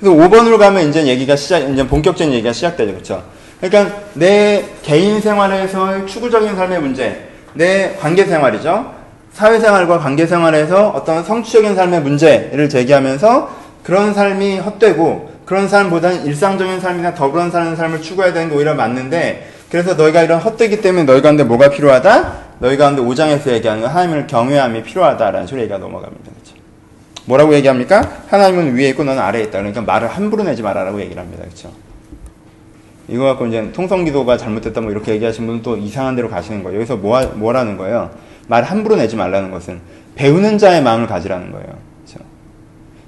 그래서 5번으로 가면 이제 얘기가 시작, 이제 본격적인 얘기가 시작되죠. 그렇죠? 그러니까 내 개인 생활에서의 추구적인 삶의 문제, 내 관계 생활이죠. 사회생활과 관계생활에서 어떤 성취적인 삶의 문제를 제기하면서 그런 삶이 헛되고 그런 삶보다는 일상적인 삶이나 더불어 사는 삶을 추구해야 되는 게 오히려 맞는데 그래서 너희가 이런 헛되기 때문에 너희 가운데 뭐가 필요하다? 너희 가운데 5장에서 얘기하는 하나님을 경외함이 필요하다라는 소리 얘기가 넘어갑니다. 그렇죠? 뭐라고 얘기합니까? 하나님은 위에 있고 너는 아래에 있다. 그러니까 말을 함부로 내지 말아라고 얘기를 합니다. 그렇죠? 이거 갖고 이제 통성기도가 잘못됐다 뭐 이렇게 얘기하시는 분은 또 이상한 데로 가시는 거예요. 여기서 뭐, 뭐라는 거예요? 말 함부로 내지 말라는 것은 배우는 자의 마음을 가지라는 거예요.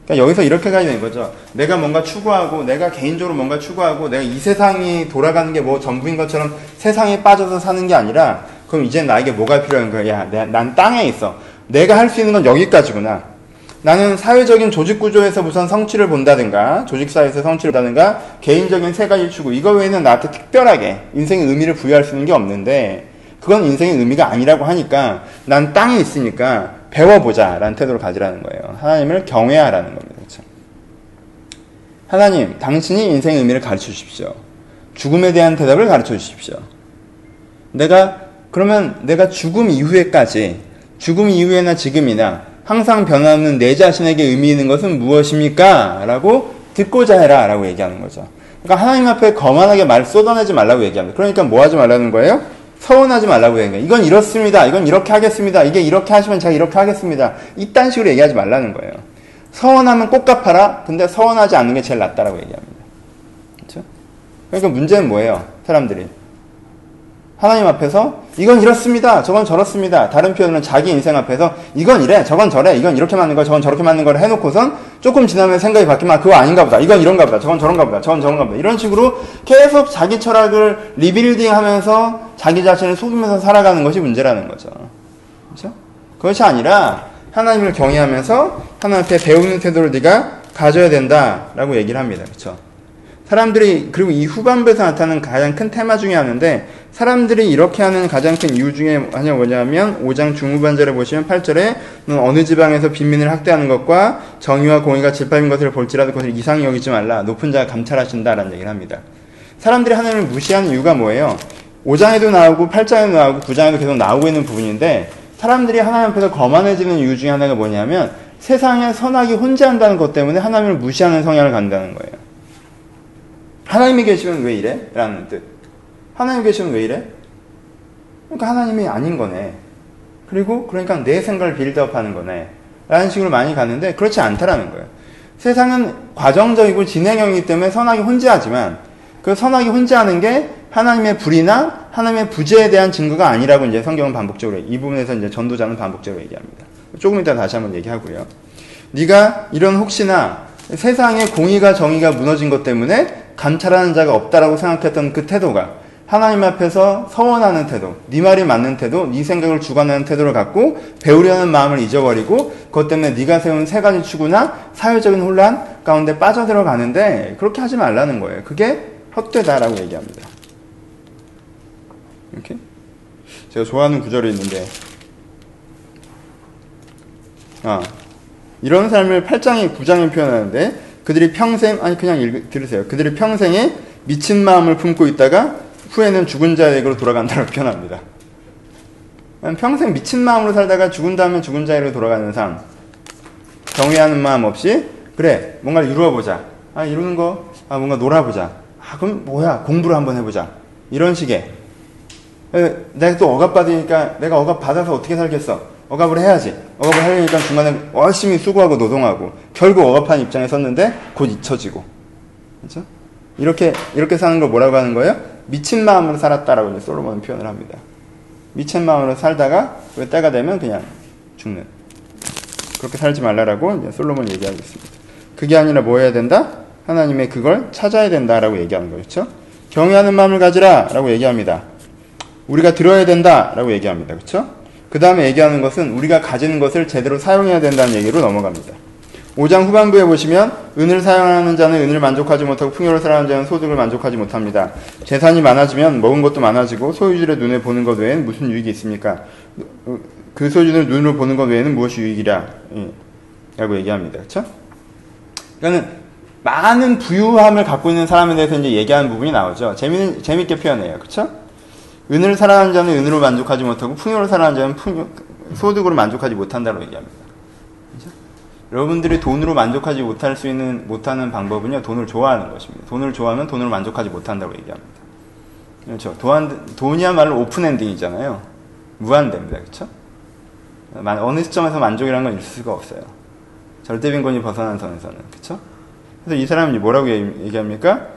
그러니까 여기서 이렇게 가야 되는 거죠. 내가 뭔가 추구하고, 내가 개인적으로 뭔가 추구하고, 내가 이 세상이 돌아가는 게 뭐 전부인 것처럼 세상에 빠져서 사는 게 아니라, 그럼 이제 나에게 뭐가 필요한 거야? 야, 난 땅에 있어. 내가 할 수 있는 건 여기까지구나. 나는 사회적인 조직 구조에서 우선 성취를 본다든가, 조직 사회에서 성취를 본다든가, 개인적인 세 가지 추구, 이거 외에는 나한테 특별하게 인생의 의미를 부여할 수 있는 게 없는데, 그건 인생의 의미가 아니라고 하니까 난 땅에 있으니까 배워보자 라는 태도를 가지라는 거예요. 하나님을 경외하라는 겁니다. 그렇죠? 하나님, 당신이 인생의 의미를 가르쳐 주십시오. 죽음에 대한 대답을 가르쳐 주십시오. 내가, 그러면 내가 죽음 이후에까지, 죽음 이후에나 지금이나 항상 변하는 내 자신에게 의미 있는 것은 무엇입니까? 라고 듣고자 해라. 라고 얘기하는 거죠. 그러니까 하나님 앞에 거만하게 말 쏟아내지 말라고 얘기합니다. 그러니까 뭐 하지 말라는 거예요? 서운하지 말라고 얘기해요. 이건 이렇습니다. 이건 이렇게 하겠습니다. 이게 이렇게 하시면 제가 이렇게 하겠습니다. 이딴 식으로 얘기하지 말라는 거예요. 서운하면 꼭 갚아라. 근데 서운하지 않는 게 제일 낫다라고 얘기합니다. 그렇죠? 그러니까 문제는 뭐예요? 사람들이 하나님 앞에서 이건 이렇습니다. 저건 저렇습니다. 다른 표현은 자기 인생 앞에서 이건 이래, 저건 저래, 이건 이렇게 맞는 거, 저건 저렇게 맞는 거를 해놓고선 조금 지나면 생각이 바뀌면 아, 그거 아닌가 보다. 이건 이런가 보다. 저건 저런가 보다. 저건 저런가 보다. 이런 식으로 계속 자기 철학을 리빌딩 하면서 자기 자신을 속이면서 살아가는 것이 문제라는 거죠. 그렇죠? 그것이 아니라 하나님을 경외하면서 하나님 앞에 배우는 태도를 네가 가져야 된다라고 얘기를 합니다. 그렇죠? 사람들이 그리고 이 후반부에서 나타나는 가장 큰 테마 중에 하나인데 사람들이 이렇게 하는 가장 큰 이유 중에 하나 뭐냐면 5장 중후반절에 보시면 8절에 어느 지방에서 빈민을 학대하는 것과 정의와 공의가 질파인 것을 볼지라도 그것을 이상히 여기지 말라 높은 자가 감찰하신다라는 얘기를 합니다. 사람들이 하나님을 무시하는 이유가 뭐예요? 5장에도 나오고 8장에도 나오고 9장에도 계속 나오고 있는 부분인데 사람들이 하나님 앞에서 거만해지는 이유 중에 하나가 뭐냐면 세상에 선악이 혼재한다는 것 때문에 하나님을 무시하는 성향을 갖는다는 거예요. 하나님이 계시면 왜 이래? 라는 뜻. 하나님이 계시면 왜 이래? 그러니까 하나님이 아닌 거네. 그리고 그러니까 내 생각을 빌드업 하는 거네. 라는 식으로 많이 가는데 그렇지 않다라는 거예요. 세상은 과정적이고 진행형이기 때문에 선악이 혼재하지만 그 선악이 혼재하는 게 하나님의 불이나 하나님의 부재에 대한 증거가 아니라고 이제 성경은 반복적으로 이 부분에서 이제 전도자는 반복적으로 얘기합니다. 조금 이따 다시 한번 얘기하고요. 네가 이런 혹시나 세상의 공의가 정의가 무너진 것 때문에 감찰하는 자가 없다라고 생각했던 그 태도가 하나님 앞에서 서원하는 태도, 네 말이 맞는 태도, 네 생각을 주관하는 태도를 갖고 배우려는 마음을 잊어버리고 그것 때문에 네가 세운 세 가지 추구나 사회적인 혼란 가운데 빠져들어가는데 그렇게 하지 말라는 거예요. 그게 헛되다라고 얘기합니다. 이렇게 제가 좋아하는 구절이 있는데 아 이런 삶을 8장에 9장에 표현하는데 그들이 평생 아니 그냥 읽, 들으세요. 그들이 평생에 미친 마음을 품고 있다가 후에는 죽은 자에게로 돌아간다고 (laughs) 표현합니다. 평생 미친 마음으로 살다가 죽은 다음에 죽은 자에게로 돌아가는 삶. 경외하는 마음 없이 그래 뭔가를 이루어 보자. 아 이루는 거 아 뭔가 놀아보자. 아 그럼 뭐야 공부를 한번 해보자. 이런 식의 내가 또 억압 받으니까 내가 억압 받아서 어떻게 살겠어? 억압을 해야지. 억압을 하려니까 중간에 열심히 수고하고 노동하고 결국 억압한 입장에 섰는데 곧 잊혀지고. 그렇죠? 이렇게 이렇게 사는 걸 뭐라고 하는 거예요? 미친 마음으로 살았다라고 이제 솔로몬은 표현을 합니다. 미친 마음으로 살다가 왜 때가 되면 그냥 죽는. 그렇게 살지 말라라고 이제 솔로몬이 얘기하고 있습니다. 그게 아니라 뭐 해야 된다? 하나님의 그걸 찾아야 된다라고 얘기하는 거죠. 경외하는 마음을 가지라라고 얘기합니다. 우리가 들어야 된다라고 얘기합니다. 그렇죠? 그 다음에 얘기하는 것은 우리가 가지는 것을 제대로 사용해야 된다는 얘기로 넘어갑니다. 5장 후반부에 보시면 은을 사용하는 자는 은을 만족하지 못하고 풍요를 사랑하는 자는 소득을 만족하지 못합니다. 재산이 많아지면 먹은 것도 많아지고 소유주의 눈에 보는 것 외에는 무슨 유익이 있습니까? 그 소유주를 눈으로 보는 것 외에는 무엇이 유익이라 예. 라고 얘기합니다. 그렇죠? 그러니까 많은 부유함을 갖고 있는 사람에 대해서 이제 얘기하는 부분이 나오죠. 재미 재밌게 표현해요. 그렇죠? 은을 사랑하는 자는 은으로 만족하지 못하고 풍요를 사랑하는 자는 풍요, 소득으로 만족하지 못한다고 얘기합니다. 여러분들이 돈으로 만족하지 못할 수 있는 못하는 방법은요 돈을 좋아하는 것입니다. 돈을 좋아하면 돈으로 만족하지 못한다고 얘기합니다. 그렇죠. 돈, 돈이야말로 open ending이잖아요. 무한대입니다. 그렇죠? 어느 시점에서 만족이라는 건 있을 수가 없어요. 절대 빈곤이 벗어난 선에서는 그렇죠? 그래서 이 사람이 뭐라고 얘기합니까?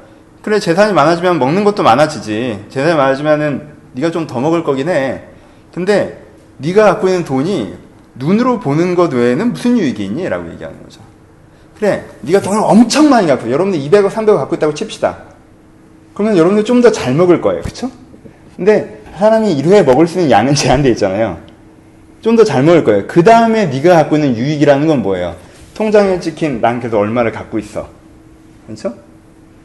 그래 재산이 많아지면 먹는 것도 많아지지. 재산이 많아지면은 네가 좀 더 먹을 거긴 해. 근데 네가 갖고 있는 돈이 눈으로 보는 것 외에는 무슨 유익이 있니? 라고 얘기하는 거죠. 그래, 네가 돈을 엄청 많이 갖고, 여러분들 200억, 300억 갖고 있다고 칩시다. 그러면 여러분들 좀 더 잘 먹을 거예요. 그쵸? 근데 사람이 1회에 먹을 수 있는 양은 제한되어 있잖아요. 좀 더 잘 먹을 거예요. 그 다음에 네가 갖고 있는 유익이라는 건 뭐예요? 통장에 찍힌 난 그래도 얼마를 갖고 있어. 그렇죠?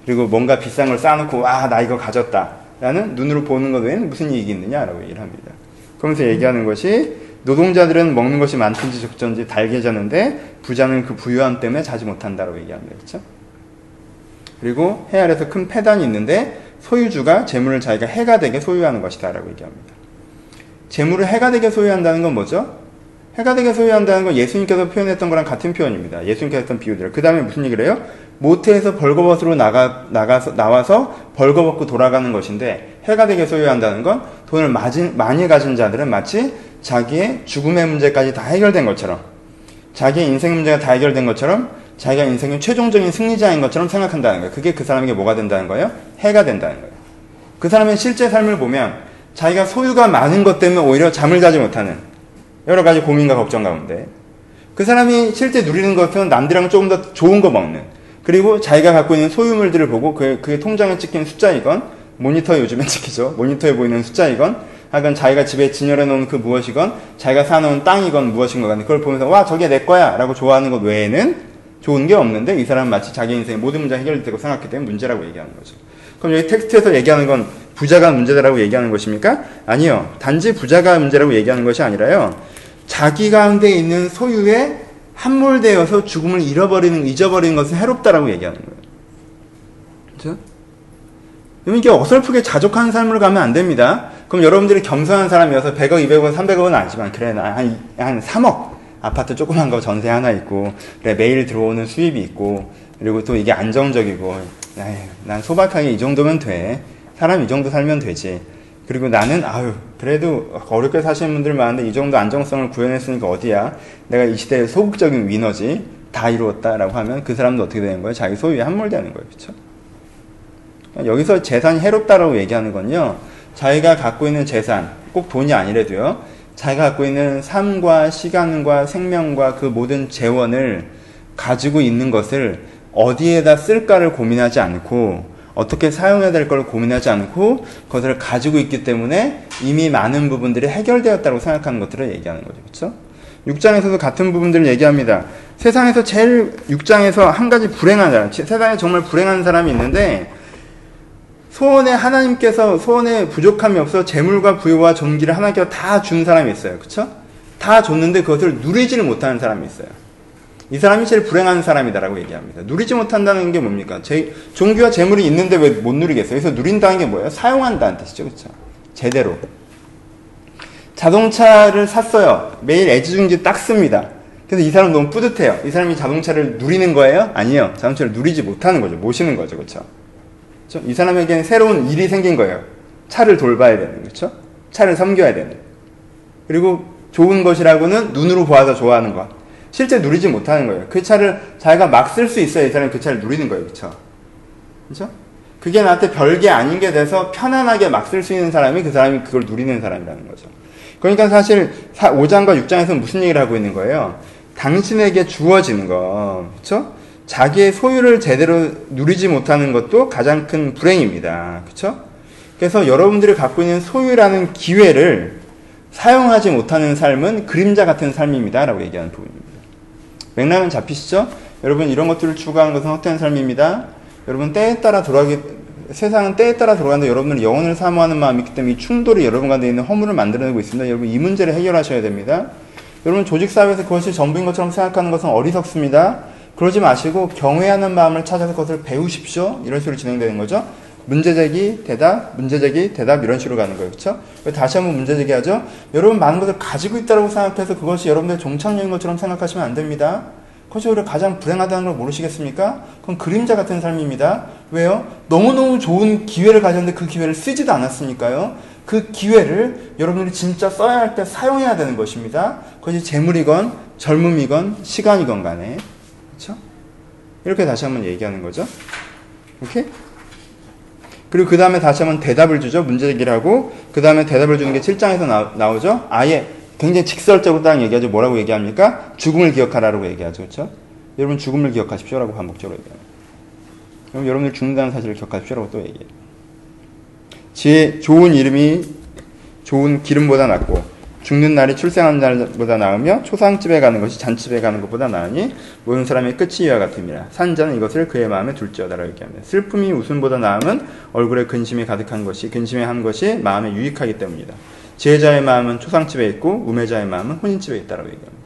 그리고 뭔가 비싼 걸 쌓아놓고 아나 이거 가졌다. 라는 눈으로 보는 것 외에는 무슨 이익이 있느냐라고 얘기를 합니다. 그러면서 얘기하는 것이 노동자들은 먹는 것이 많든지 적든지 달게 자는데 부자는 그 부유함 때문에 자지 못한다고 얘기합니다. 그렇죠? 그리고 해 아래서 큰 폐단이 있는데 소유주가 재물을 자기가 해가 되게 소유하는 것이다라고 얘기합니다. 재물을 해가 되게 소유한다는 건 뭐죠? 해가 되게 소유한다는 건 예수님께서 표현했던 거랑 같은 표현입니다. 예수님께서 했던 비유들. 그 다음에 무슨 얘기를 해요? 모태에서 벌거벗으로 나가, 나가서, 나와서 벌거벗고 돌아가는 것인데, 해가 되게 소유한다는 건 돈을 많이, 많이 가진 자들은 마치 자기의 죽음의 문제까지 다 해결된 것처럼, 자기의 인생 문제가 다 해결된 것처럼, 자기가 인생의 최종적인 승리자인 것처럼 생각한다는 거예요. 그게 그 사람에게 뭐가 된다는 거예요? 해가 된다는 거예요. 그 사람의 실제 삶을 보면, 자기가 소유가 많은 것 때문에 오히려 잠을 자지 못하는, 여러 가지 고민과 걱정 가운데, 그 사람이 실제 누리는 것은 남들이랑 조금 더 좋은 거 먹는, 그리고 자기가 갖고 있는 소유물들을 보고 그, 그게 통장에 찍힌 숫자이건 모니터에 요즘에 (laughs) 찍히죠. 모니터에 보이는 숫자이건 하여간 자기가 집에 진열해 놓은 그 무엇이건 자기가 사놓은 땅이건 무엇인 것 같은 그걸 보면서 와 저게 내 거야 라고 좋아하는 것 외에는 좋은 게 없는데 이 사람은 마치 자기 인생의 모든 문제가 해결되고 생각했기 때문에 문제라고 얘기하는 거죠. 그럼 여기 텍스트에서 얘기하는 건 부자가 문제다라고 얘기하는 것입니까? 아니요. 단지 부자가 문제라고 얘기하는 것이 아니라요. 자기 가운데 있는 소유에 함몰되어서 죽음을 잃어버리는, 잊어버리는 것은 해롭다라고 얘기하는 거예요. 그죠? 여러분, 이게 어설프게 자족하는 삶으로 가면 안 됩니다. 그럼 여러분들이 겸손한 사람이어서 100억, 200억, 300억은 아니지만, 그래, 나 한, 한 3억. 아파트 조그만 거 전세 하나 있고, 그래, 매일 들어오는 수입이 있고, 그리고 또 이게 안정적이고, 난 소박하게 이 정도면 돼. 사람 이 정도 살면 되지. 그리고 나는 아유 그래도 어렵게 사시는 분들 많은데 이 정도 안정성을 구현했으니까 어디야 내가 이 시대의 소극적인 위너지 다 이루었다라고 하면 그 사람도 어떻게 되는 거예요 자기 소유에 함몰되는 거예요 그렇죠 여기서 재산이 해롭다라고 얘기하는 건요 자기가 갖고 있는 재산 꼭 돈이 아니래도요 자기가 갖고 있는 삶과 시간과 생명과 그 모든 재원을 가지고 있는 것을 어디에다 쓸까를 고민하지 않고 어떻게 사용해야 될 걸 고민하지 않고 그것을 가지고 있기 때문에 이미 많은 부분들이 해결되었다고 생각하는 것들을 얘기하는 거죠. 그렇죠? 6장에서도 같은 부분들을 얘기합니다. 세상에서 제일 6장에서 한 가지 불행한 사람, 세상에 정말 불행한 사람이 있는데 소원에 하나님께서 소원에 부족함이 없어 재물과 부여와 존귀를 하나님께서 다 준 사람이 있어요. 그렇죠? 다 줬는데 그것을 누리지를 못하는 사람이 있어요. 이 사람이 제일 불행한 사람이다라고 얘기합니다. 누리지 못한다는 게 뭡니까? 제, 종교와 재물이 있는데 왜 못 누리겠어요? 그래서 누린다는 게 뭐예요? 사용한다는 뜻이죠. 그렇죠? 제대로. 자동차를 샀어요. 매일 애지중지 딱 씁니다. 그래서 이 사람 너무 뿌듯해요. 이 사람이 자동차를 누리는 거예요? 아니요. 자동차를 누리지 못하는 거죠. 모시는 거죠. 그렇죠? 그렇죠? 이 사람에게는 새로운 일이 생긴 거예요. 차를 돌봐야 되는. 그렇죠? 차를 섬겨야 되는. 그리고 좋은 것이라고는 눈으로 보아서 좋아하는 것. 실제 누리지 못하는 거예요. 그 차를 자기가 막 쓸 수 있어야 이 사람이 그 차를 누리는 거예요. 그쵸? 그죠? 그게 나한테 별게 아닌 게 돼서 편안하게 막 쓸 수 있는 사람이 그 사람이 그걸 누리는 사람이라는 거죠. 그러니까 사실 5장과 6장에서 무슨 얘기를 하고 있는 거예요? 당신에게 주어지는 거, 그쵸? 자기의 소유를 제대로 누리지 못하는 것도 가장 큰 불행입니다. 그쵸? 그래서 여러분들이 갖고 있는 소유라는 기회를 사용하지 못하는 삶은 그림자 같은 삶입니다. 라고 얘기하는 부분입니다. 맥락은 잡히시죠? 여러분 이런 것들을 추구하는 것은 헛된 삶입니다. 여러분 때에 따라 돌아가기 세상은 때에 따라 돌아가는데 여러분은 영혼을 사모하는 마음이 있기 때문에 이 충돌이 여러분 가운데 있는 허물을 만들어내고 있습니다. 여러분 이 문제를 해결하셔야 됩니다. 여러분 조직 사회에서 그것이 전부인 것처럼 생각하는 것은 어리석습니다. 그러지 마시고 경외하는 마음을 찾아서 그것을 배우십시오. 이런 식으로 진행되는 거죠. 문제제기, 대답, 문제제기, 대답 이런 식으로 가는 거예요. 그렇죠? 다시 한번 문제제기 하죠. 여러분 많은 것을 가지고 있다고 생각해서 그것이 여러분의 종착역인 것처럼 생각하시면 안 됩니다. 그것이 오히려 가장 불행하다는 걸 모르시겠습니까? 그건 그림자 같은 삶입니다. 왜요? 너무너무 좋은 기회를 가졌는데 그 기회를 쓰지도 않았으니까요. 그 기회를 여러분들이 진짜 써야 할 때 사용해야 되는 것입니다. 그것이 재물이건 젊음이건 시간이건 간에. 그렇죠? 이렇게 다시 한번 얘기하는 거죠. 오케이? 그리고 그 다음에 다시 한번 대답을 주죠. 문제 제기를 하고, 그 다음에 대답을 주는 게 7장에서 나, 오죠 아예 굉장히 직설적으로 딱 얘기하죠. 뭐라고 얘기합니까? 죽음을 기억하라고 얘기하죠. 그렇죠? 여러분 죽음을 기억하십시오라고 반복적으로 얘기합니다. 그럼 여러분들 죽는다는 사실을 기억하십시오라고 또 얘기해요. 지혜, 좋은 이름이 좋은 기름보다 낫고, 죽는 날이 출생하는 날보다 나으며 초상집에 가는 것이 잔집에 가는 것보다 나으니 모든 사람의 끝이 이와 같음이라 산자는 이것을 그의 마음에 둘지어다라고 얘기합니다. 슬픔이 웃음보다 나음은 얼굴에 근심이 가득한 것이 근심에 한 것이 마음에 유익하기 때문이다. 지혜자의 마음은 초상집에 있고 우매자의 마음은 혼인집에 있다라고 얘기합니다.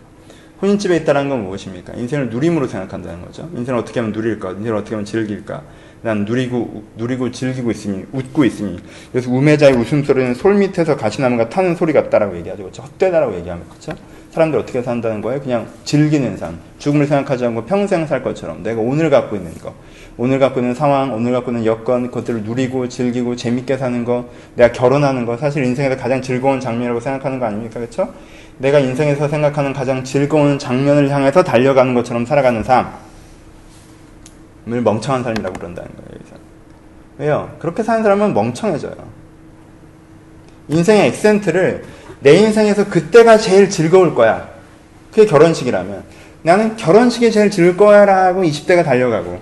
혼인집에 있다는 건 무엇입니까? 인생을 누림으로 생각한다는 거죠. 인생을 어떻게 하면 누릴까? 인생을 어떻게 하면 즐길까? 난 누리고 누리고 즐기고 있으니 웃고 있으니 그래서 우매자의 웃음소리는 솔 밑에서 가시나무가 타는 소리 같다라고 얘기하죠. 그렇죠? 헛되다라고 얘기하면 그렇죠? 사람들 어떻게 산다는 거예요? 그냥 즐기는 삶. 죽음을 생각하지 않고 평생 살 것처럼 내가 오늘 갖고 있는 거. 오늘 갖고 있는 상황, 오늘 갖고 있는 여건, 그것들을 누리고 즐기고 재밌게 사는 거, 내가 결혼하는 거, 사실 인생에서 가장 즐거운 장면이라고 생각하는 거 아닙니까? 그렇죠? 내가 인생에서 생각하는 가장 즐거운 장면을 향해서 달려가는 것처럼 살아가는 삶. 을 멍청한 삶이라고 그런다는 거예요. 왜요? 그렇게 사는 사람은 멍청해져요. 인생의 액센트를 내 인생에서 그때가 제일 즐거울 거야. 그게 결혼식이라면. 나는 결혼식이 제일 즐거울 거야 라고 20대가 달려가고,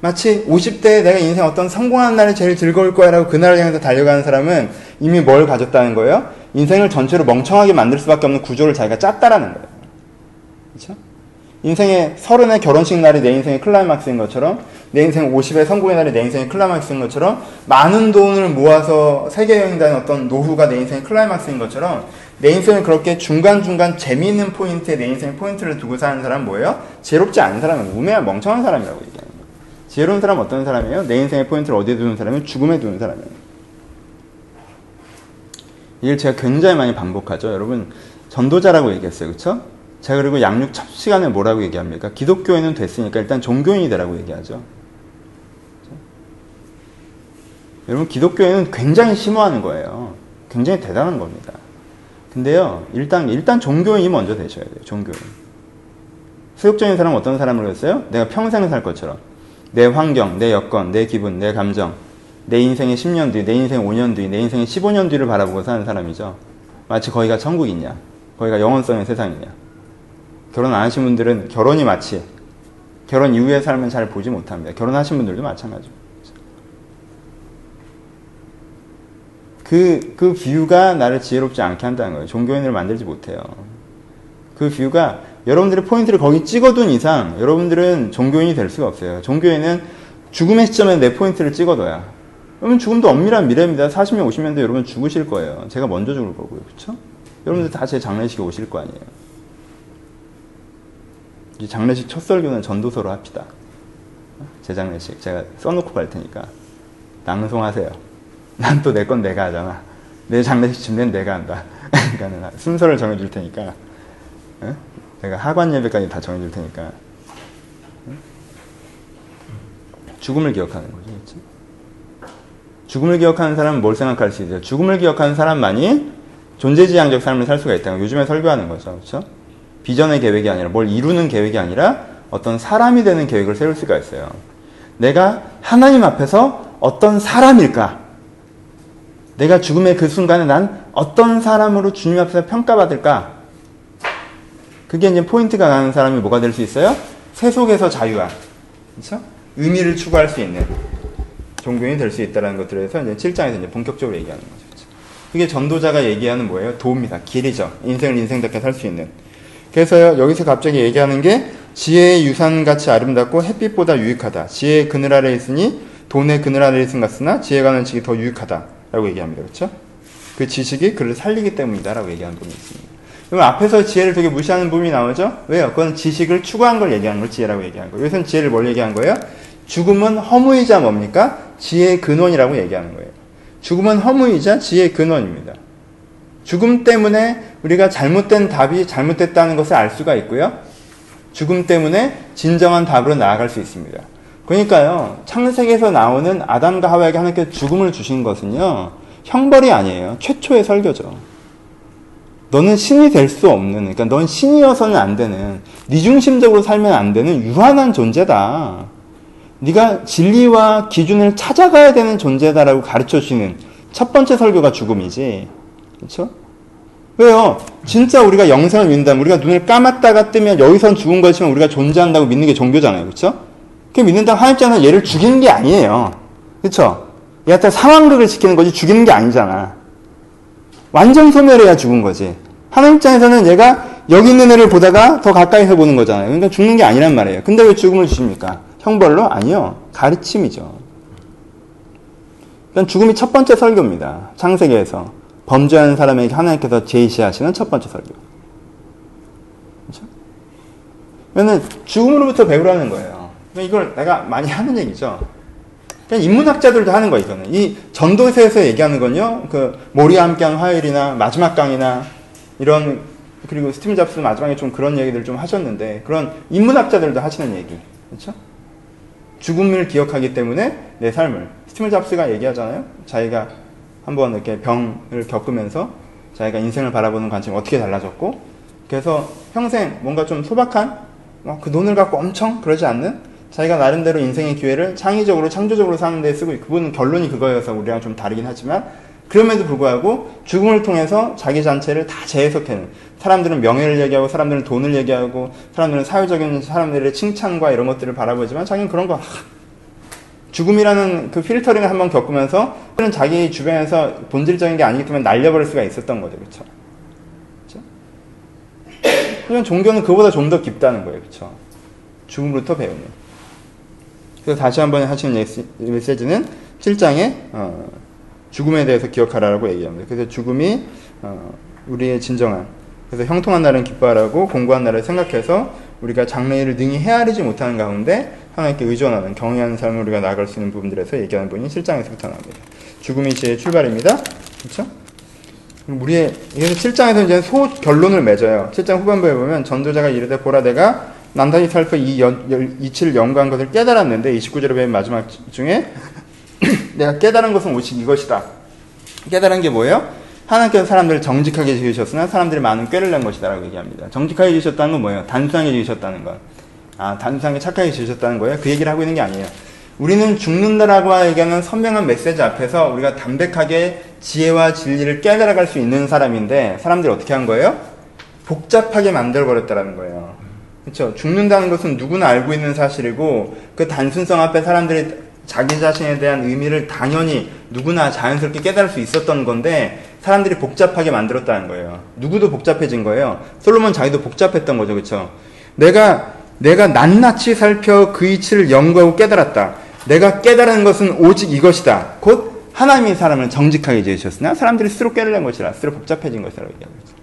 마치 50대에 내가 인생 어떤 성공하는 날이 제일 즐거울 거야 라고 그날을 향해서 달려가는 사람은 이미 뭘 가졌다는 거예요? 인생을 전체로 멍청하게 만들 수밖에 없는 구조를 자기가 짰다라는 거예요. 그렇죠? 인생의 서른의 결혼식 날이 내 인생의 클라이막스인 것처럼 내 인생 50의 성공의 날이 내 인생의 클라이막스인 것처럼 많은 돈을 모아서 세계 여행 다니는 어떤 노후가 내 인생의 클라이막스인 것처럼 내 인생을 그렇게 중간중간 재미있는 포인트에 내 인생의 포인트를 두고 사는 사람은 뭐예요? 지혜롭지 않은 사람은 우매한 멍청한 사람이라고 얘기하는 거예요. 지혜로운 사람은 어떤 사람이에요? 내 인생의 포인트를 어디에 두는 사람이에요? 죽음에 두는 사람이에요. 이걸 제가 굉장히 많이 반복하죠. 여러분 전도자라고 얘기했어요. 그렇죠? 제가 그리고 양육 첫 시간에 뭐라고 얘기합니까? 기독교인은 됐으니까 일단 종교인이 되라고 얘기하죠. 그렇죠? 여러분 기독교인은 굉장히 심오하는 거예요. 굉장히 대단한 겁니다. 근데요, 일단 일단 종교인이 먼저 되셔야 돼요. 종교인. 수욕적인 사람은 어떤 사람을 그랬어요? 내가 평생 살 것처럼 내 환경, 내 여건, 내 기분, 내 감정, 내 인생의 10년 뒤, 내 인생 5년 뒤, 내 인생의 15년 뒤를 바라보고 사는 사람이죠. 마치 거기가 천국이냐, 거기가 영원성의 세상이냐. 결혼 안 하신 분들은 결혼이 마치 결혼 이후의 삶은 잘 보지 못합니다. 결혼하신 분들도 마찬가지고. 그, 그 view가 나를 지혜롭지 않게 한다는 거예요. 종교인을 만들지 못해요. 그 view가 여러분들의 포인트를 거기 찍어둔 이상 여러분들은 종교인이 될 수가 없어요. 종교인은 죽음의 시점에 내 포인트를 찍어둬야. 그러면 죽음도 엄밀한 미래입니다. 40년, 50년 내 여러분 죽으실 거예요. 제가 먼저 죽을 거고요. 그쵸? 여러분들 다 제 장례식에 오실 거 아니에요. 이 장례식 첫 설교는 전도서로 합시다. 제 장례식 제가 써놓고 갈 테니까 낭송하세요. 난 또 내 건 내가 하잖아. 내 장례식 준비는 내가 한다. (laughs) 그러니까 순서를 정해줄 테니까 에? 내가 하관 예배까지 다 정해줄 테니까 에? 죽음을 기억하는 거죠. 그렇지? 죽음을 기억하는 사람은 뭘 생각할 수 있어요? 죽음을 기억하는 사람만이 존재지향적 삶을 살 수가 있다는 거. 요즘에 설교하는 거죠. 그렇죠? 비전의 계획이 아니라 뭘 이루는 계획이 아니라 어떤 사람이 되는 계획을 세울 수가 있어요. 내가 하나님 앞에서 어떤 사람일까? 내가 죽음의 그 순간에 난 어떤 사람으로 주님 앞에서 평가받을까? 그게 이제 포인트가 가는 사람이 뭐가 될 수 있어요? 세속에서 자유한, 그렇죠? 의미를 추구할 수 있는 종교인이 될 수 있다는 것들에 서 이제 7장에서 이제 본격적으로 얘기하는 거죠. 그게 전도자가 얘기하는 뭐예요? 도입니다. 길이죠. 인생을 인생답게 살 수 있는. 그래서 여기서 갑자기 얘기하는 게 지혜의 유산같이 아름답고 햇빛보다 유익하다. 지혜의 그늘 아래 있으니 돈의 그늘 아래 있음 같으나 지혜가 하는 지식이 더 유익하다 라고 얘기합니다. 그렇죠? 그 지식이 그를 살리기 때문이다 라고 얘기하는 부분이 있습니다. 그럼 앞에서 지혜를 되게 무시하는 부분이 나오죠? 왜요? 그건 지식을 추구한 걸 얘기하는 걸 지혜라고 얘기하는 거예요. 여기서는 지혜를 뭘 얘기한 거예요? 죽음은 허무이자 뭡니까? 지혜의 근원이라고 얘기하는 거예요. 죽음은 허무이자 지혜의 근원입니다. 죽음 때문에 우리가 잘못된 답이 잘못됐다는 것을 알 수가 있고요. 죽음 때문에 진정한 답으로 나아갈 수 있습니다. 그러니까요, 창세기에서 나오는 아담과 하와에게 하나님께서 죽음을 주신 것은요, 형벌이 아니에요. 최초의 설교죠. 너는 신이 될 수 없는, 그러니까 넌 신이어서는 안 되는, 네 중심적으로 살면 안 되는 유한한 존재다. 네가 진리와 기준을 찾아가야 되는 존재다라고 가르쳐 주시는 첫 번째 설교가 죽음이지. 그렇죠? 왜요? 진짜 우리가 영생을 믿는다면 우리가 눈을 감았다가 뜨면 여기선 죽은 것이면 우리가 존재한다고 믿는 게 종교잖아요. 그렇죠? 그 믿는다면 하나님 입장에서 얘를 죽이는 게 아니에요. 그렇죠? 얘한테 상황극을 시키는 거지 죽이는 게 아니잖아. 완전 소멸해야 죽은 거지. 하나님 입장에서는 얘가 여기 있는 애를 보다가 더 가까이서 보는 거잖아요. 그러니까 죽는 게 아니란 말이에요. 근데 왜 죽음을 주십니까? 형벌로? 아니요. 가르침이죠. 일단 죽음이 첫 번째 설교입니다. 창세기에서. 범죄하는 사람에게 하나님께서 제시하시는 첫 번째 설교. 그렇죠? 그러면 죽음으로부터 배우라는 거예요. 이걸 내가 많이 하는 얘기죠. 그냥 인문학자들도 하는 거 이거는. 이 전도서에서 얘기하는 건요. 그 모리와 함께한 화요일이나 마지막 강이나 이런 그리고 스티븐 잡스 마지막에 좀 그런 얘기들 좀 하셨는데 그런 인문학자들도 하시는 얘기. 그렇죠? 죽음을 기억하기 때문에 내 삶을 스티븐 잡스가 얘기하잖아요. 자기가 한번 이렇게 병을 겪으면서 자기가 인생을 바라보는 관점이 어떻게 달라졌고 그래서 평생 뭔가 좀 소박한 뭐 그 돈을 갖고 엄청 그러지 않는 자기가 나름대로 인생의 기회를 창의적으로 창조적으로 사는 데 쓰고 그분은 결론이 그거여서 우리랑 좀 다르긴 하지만 그럼에도 불구하고 죽음을 통해서 자기 자체를 다 재해석하는 사람들은 명예를 얘기하고 사람들은 돈을 얘기하고 사람들은 사회적인 사람들의 칭찬과 이런 것들을 바라보지만 자기는 그런 거 죽음이라는 그 필터링을 한번 겪으면서 그는 자기 주변에서 본질적인 게 아니기 때문에 날려버릴 수가 있었던 거죠, 그렇죠? 그렇죠? 종교는 그보다 좀 더 깊다는 거예요, 그렇죠? 죽음부터 배우는. 그래서 다시 한번 하시는 메시지는 7장에 어, 죽음에 대해서 기억하라고 얘기합니다. 그래서 죽음이 어, 우리의 진정한 그래서 형통한 날은 기뻐하라고 공고한 날을 생각해서 우리가 장래일을 능히 헤아리지 못하는 가운데 하나님께 의존하는 경외하는 삶을 우리가 나아갈 수 있는 부분들에서 얘기하는 부분이 7장에서부터 나옵니다. 죽음이 제 출발입니다. 그렇죠? 우리의 그래서 7장에서 이제 소 결론을 맺어요. 7장 후반부에 보면 전도자가 이르되 보라 내가 남다히 살펴 이 연, 이치를 연구한 것을 깨달았는데 29절에 맨 마지막 중에 (laughs) 내가 깨달은 것은 오직 이것이다. 깨달은 게 뭐예요? 하나님께서 사람들을 정직하게 지으셨으나 사람들이 많은 꾀를 낸 것이다라고 얘기합니다. 정직하게 지으셨다는 건 뭐예요? 단순하게 지으셨다는 것. 아, 단순하게 착하게 지으셨다는 거예요? 그 얘기를 하고 있는 게 아니에요. 우리는 죽는다라고 얘기하는 선명한 메시지 앞에서 우리가 담백하게 지혜와 진리를 깨달아갈 수 있는 사람인데 사람들이 어떻게 한 거예요? 복잡하게 만들어버렸다라는 거예요. 그렇죠. 죽는다는 것은 누구나 알고 있는 사실이고 그 단순성 앞에 사람들이 자기 자신에 대한 의미를 당연히 누구나 자연스럽게 깨달을 수 있었던 건데 사람들이 복잡하게 만들었다는 거예요. 누구도 복잡해진 거예요. 솔로몬 자기도 복잡했던 거죠. 그렇죠? 내가 내가 낱낱이 살펴 그 이치를 연구하고 깨달았다. 내가 깨달은 것은 오직 이것이다. 곧 하나님이 사람을 정직하게 지으셨으나 사람들이 스스로 깨달은 것이라 스스로 복잡해진 것이라고 얘기하고 있죠.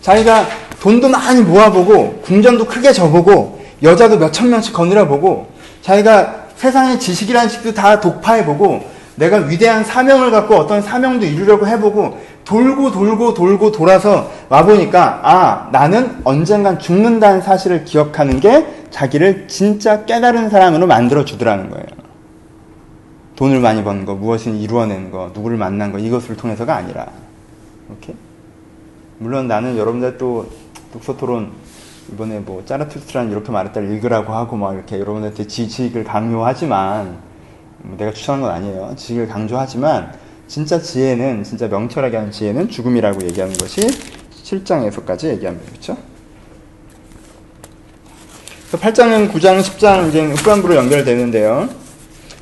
자기가 돈도 많이 모아보고 궁전도 크게 져보고 여자도 몇천 명씩 거느려보고 자기가 세상의 지식이라는 식도 다 독파해보고 내가 위대한 사명을 갖고 어떤 사명도 이루려고 해보고 돌고 돌고 돌고 돌아서 와보니까 아 나는 언젠간 죽는다는 사실을 기억하는 게 자기를 진짜 깨달은 사람으로 만들어 주더라는 거예요. 돈을 많이 버는 거, 무엇을 이루어내는 거, 누구를 만난 거 이것을 통해서가 아니라 오케이? 물론 나는 여러분들 또 독서 토론 이번에 뭐 짜라투스트란 이렇게 말했다 읽으라고 하고 막 이렇게 여러분한테 지식을 강요하지만 뭐 내가 추천한 건 아니에요. 지식을 강조하지만 진짜 지혜는 진짜 명철하게 하는 지혜는 죽음이라고 얘기하는 것이 7장에서까지 얘기합니다. 그렇죠? 8장은 9장, 10장 이제 후반부로 연결되는데요.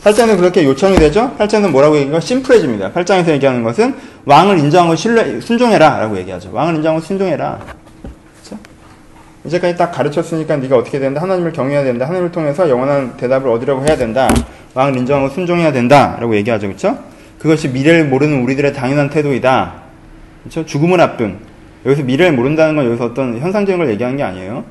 8장은 그렇게 요청이 되죠? 8장은 뭐라고 얘기하고 심플해집니다. 8장에서 얘기하는 것은 왕을 인정하고 신뢰, 순종해라 라고 얘기하죠. 왕을 인정하고 순종해라. 그렇죠? 이제까지 딱 가르쳤으니까 네가 어떻게 된다? 하나님을 경외해야 된다. 하나님을 통해서 영원한 대답을 얻으려고 해야 된다. 왕을 인정하고 순종해야 된다. 라고 얘기하죠. 그렇죠? 그것이 미래를 모르는 우리들의 당연한 태도이다. 그렇죠? 죽음을 앞둔. 여기서 미래를 모른다는 건 여기서 어떤 현상적인 걸 얘기하는 게 아니에요.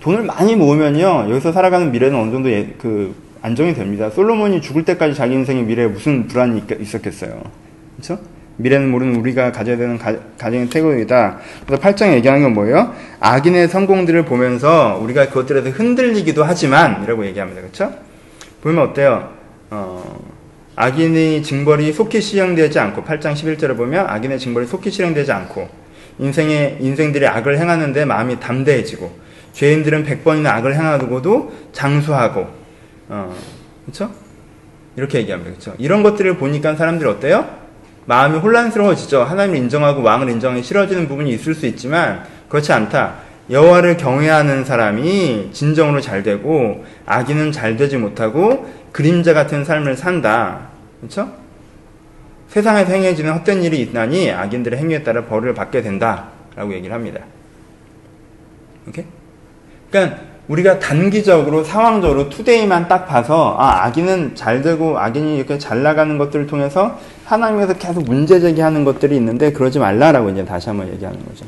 돈을 많이 모으면요. 여기서 살아가는 미래는 어느 정도 예, 그 안정이 됩니다. 솔로몬이 죽을 때까지 자기 인생의 미래에 무슨 불안이 있었겠어요. 그렇죠? 미래는 모르는 우리가 가져야 되는 가, 정의 태고이다. 그래서 8장에 얘기하는 건 뭐예요? 악인의 성공들을 보면서 우리가 그것들에서 흔들리기도 하지만 이라고 얘기합니다. 그렇죠? 보면 어때요? 어, 악인의 징벌이 속히 실행되지 않고 8장 11절에 보면 악인의 징벌이 속히 실행되지 않고 인생의 인생들이 악을 행하는데 마음이 담대해지고 죄인들은 100번이나 악을 행하고도 장수하고 어, 그렇죠? 이렇게 얘기합니다. 그렇죠? 이런 것들을 보니까 사람들이 어때요? 마음이 혼란스러워지죠. 하나님을 인정하고 왕을 인정하기 싫어지는 부분이 있을 수 있지만 그렇지 않다. 여호와를 경외하는 사람이 진정으로 잘 되고 악인은 잘 되지 못하고 그림자 같은 삶을 산다. 그렇죠? 세상에서 행해지는 헛된 일이 있나니 악인들의 행위에 따라 벌을 받게 된다라고 얘기를 합니다. 오케이? 그러니까 우리가 단기적으로 상황적으로 투데이만 딱 봐서 아 악인은 잘 되고 악인이 이렇게 잘 나가는 것들을 통해서 하나님에서 계속 문제 제기하는 것들이 있는데 그러지 말라라고 이제 다시 한번 얘기하는 거죠.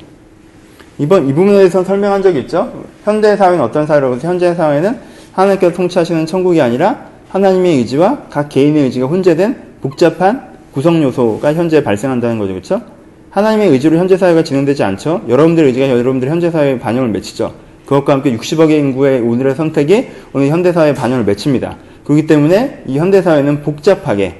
이번 이 부분에 대해서 설명한 적이 있죠. 현대 사회는 어떤 사회라고 해서 현재 사회는 하나님께서 통치하시는 천국이 아니라 하나님의 의지와 각 개인의 의지가 혼재된 복잡한 구성 요소가 현재 발생한다는 거죠. 그렇죠? 하나님의 의지로 현재 사회가 진행되지 않죠. 여러분들의 의지가 여러분들의 현재 사회에 반영을 맺히죠. 그것과 함께 60억의 인구의 오늘의 선택이 오늘 현대 사회에 반영을 맺힙니다. 그렇기 때문에 이 현대 사회는 복잡하게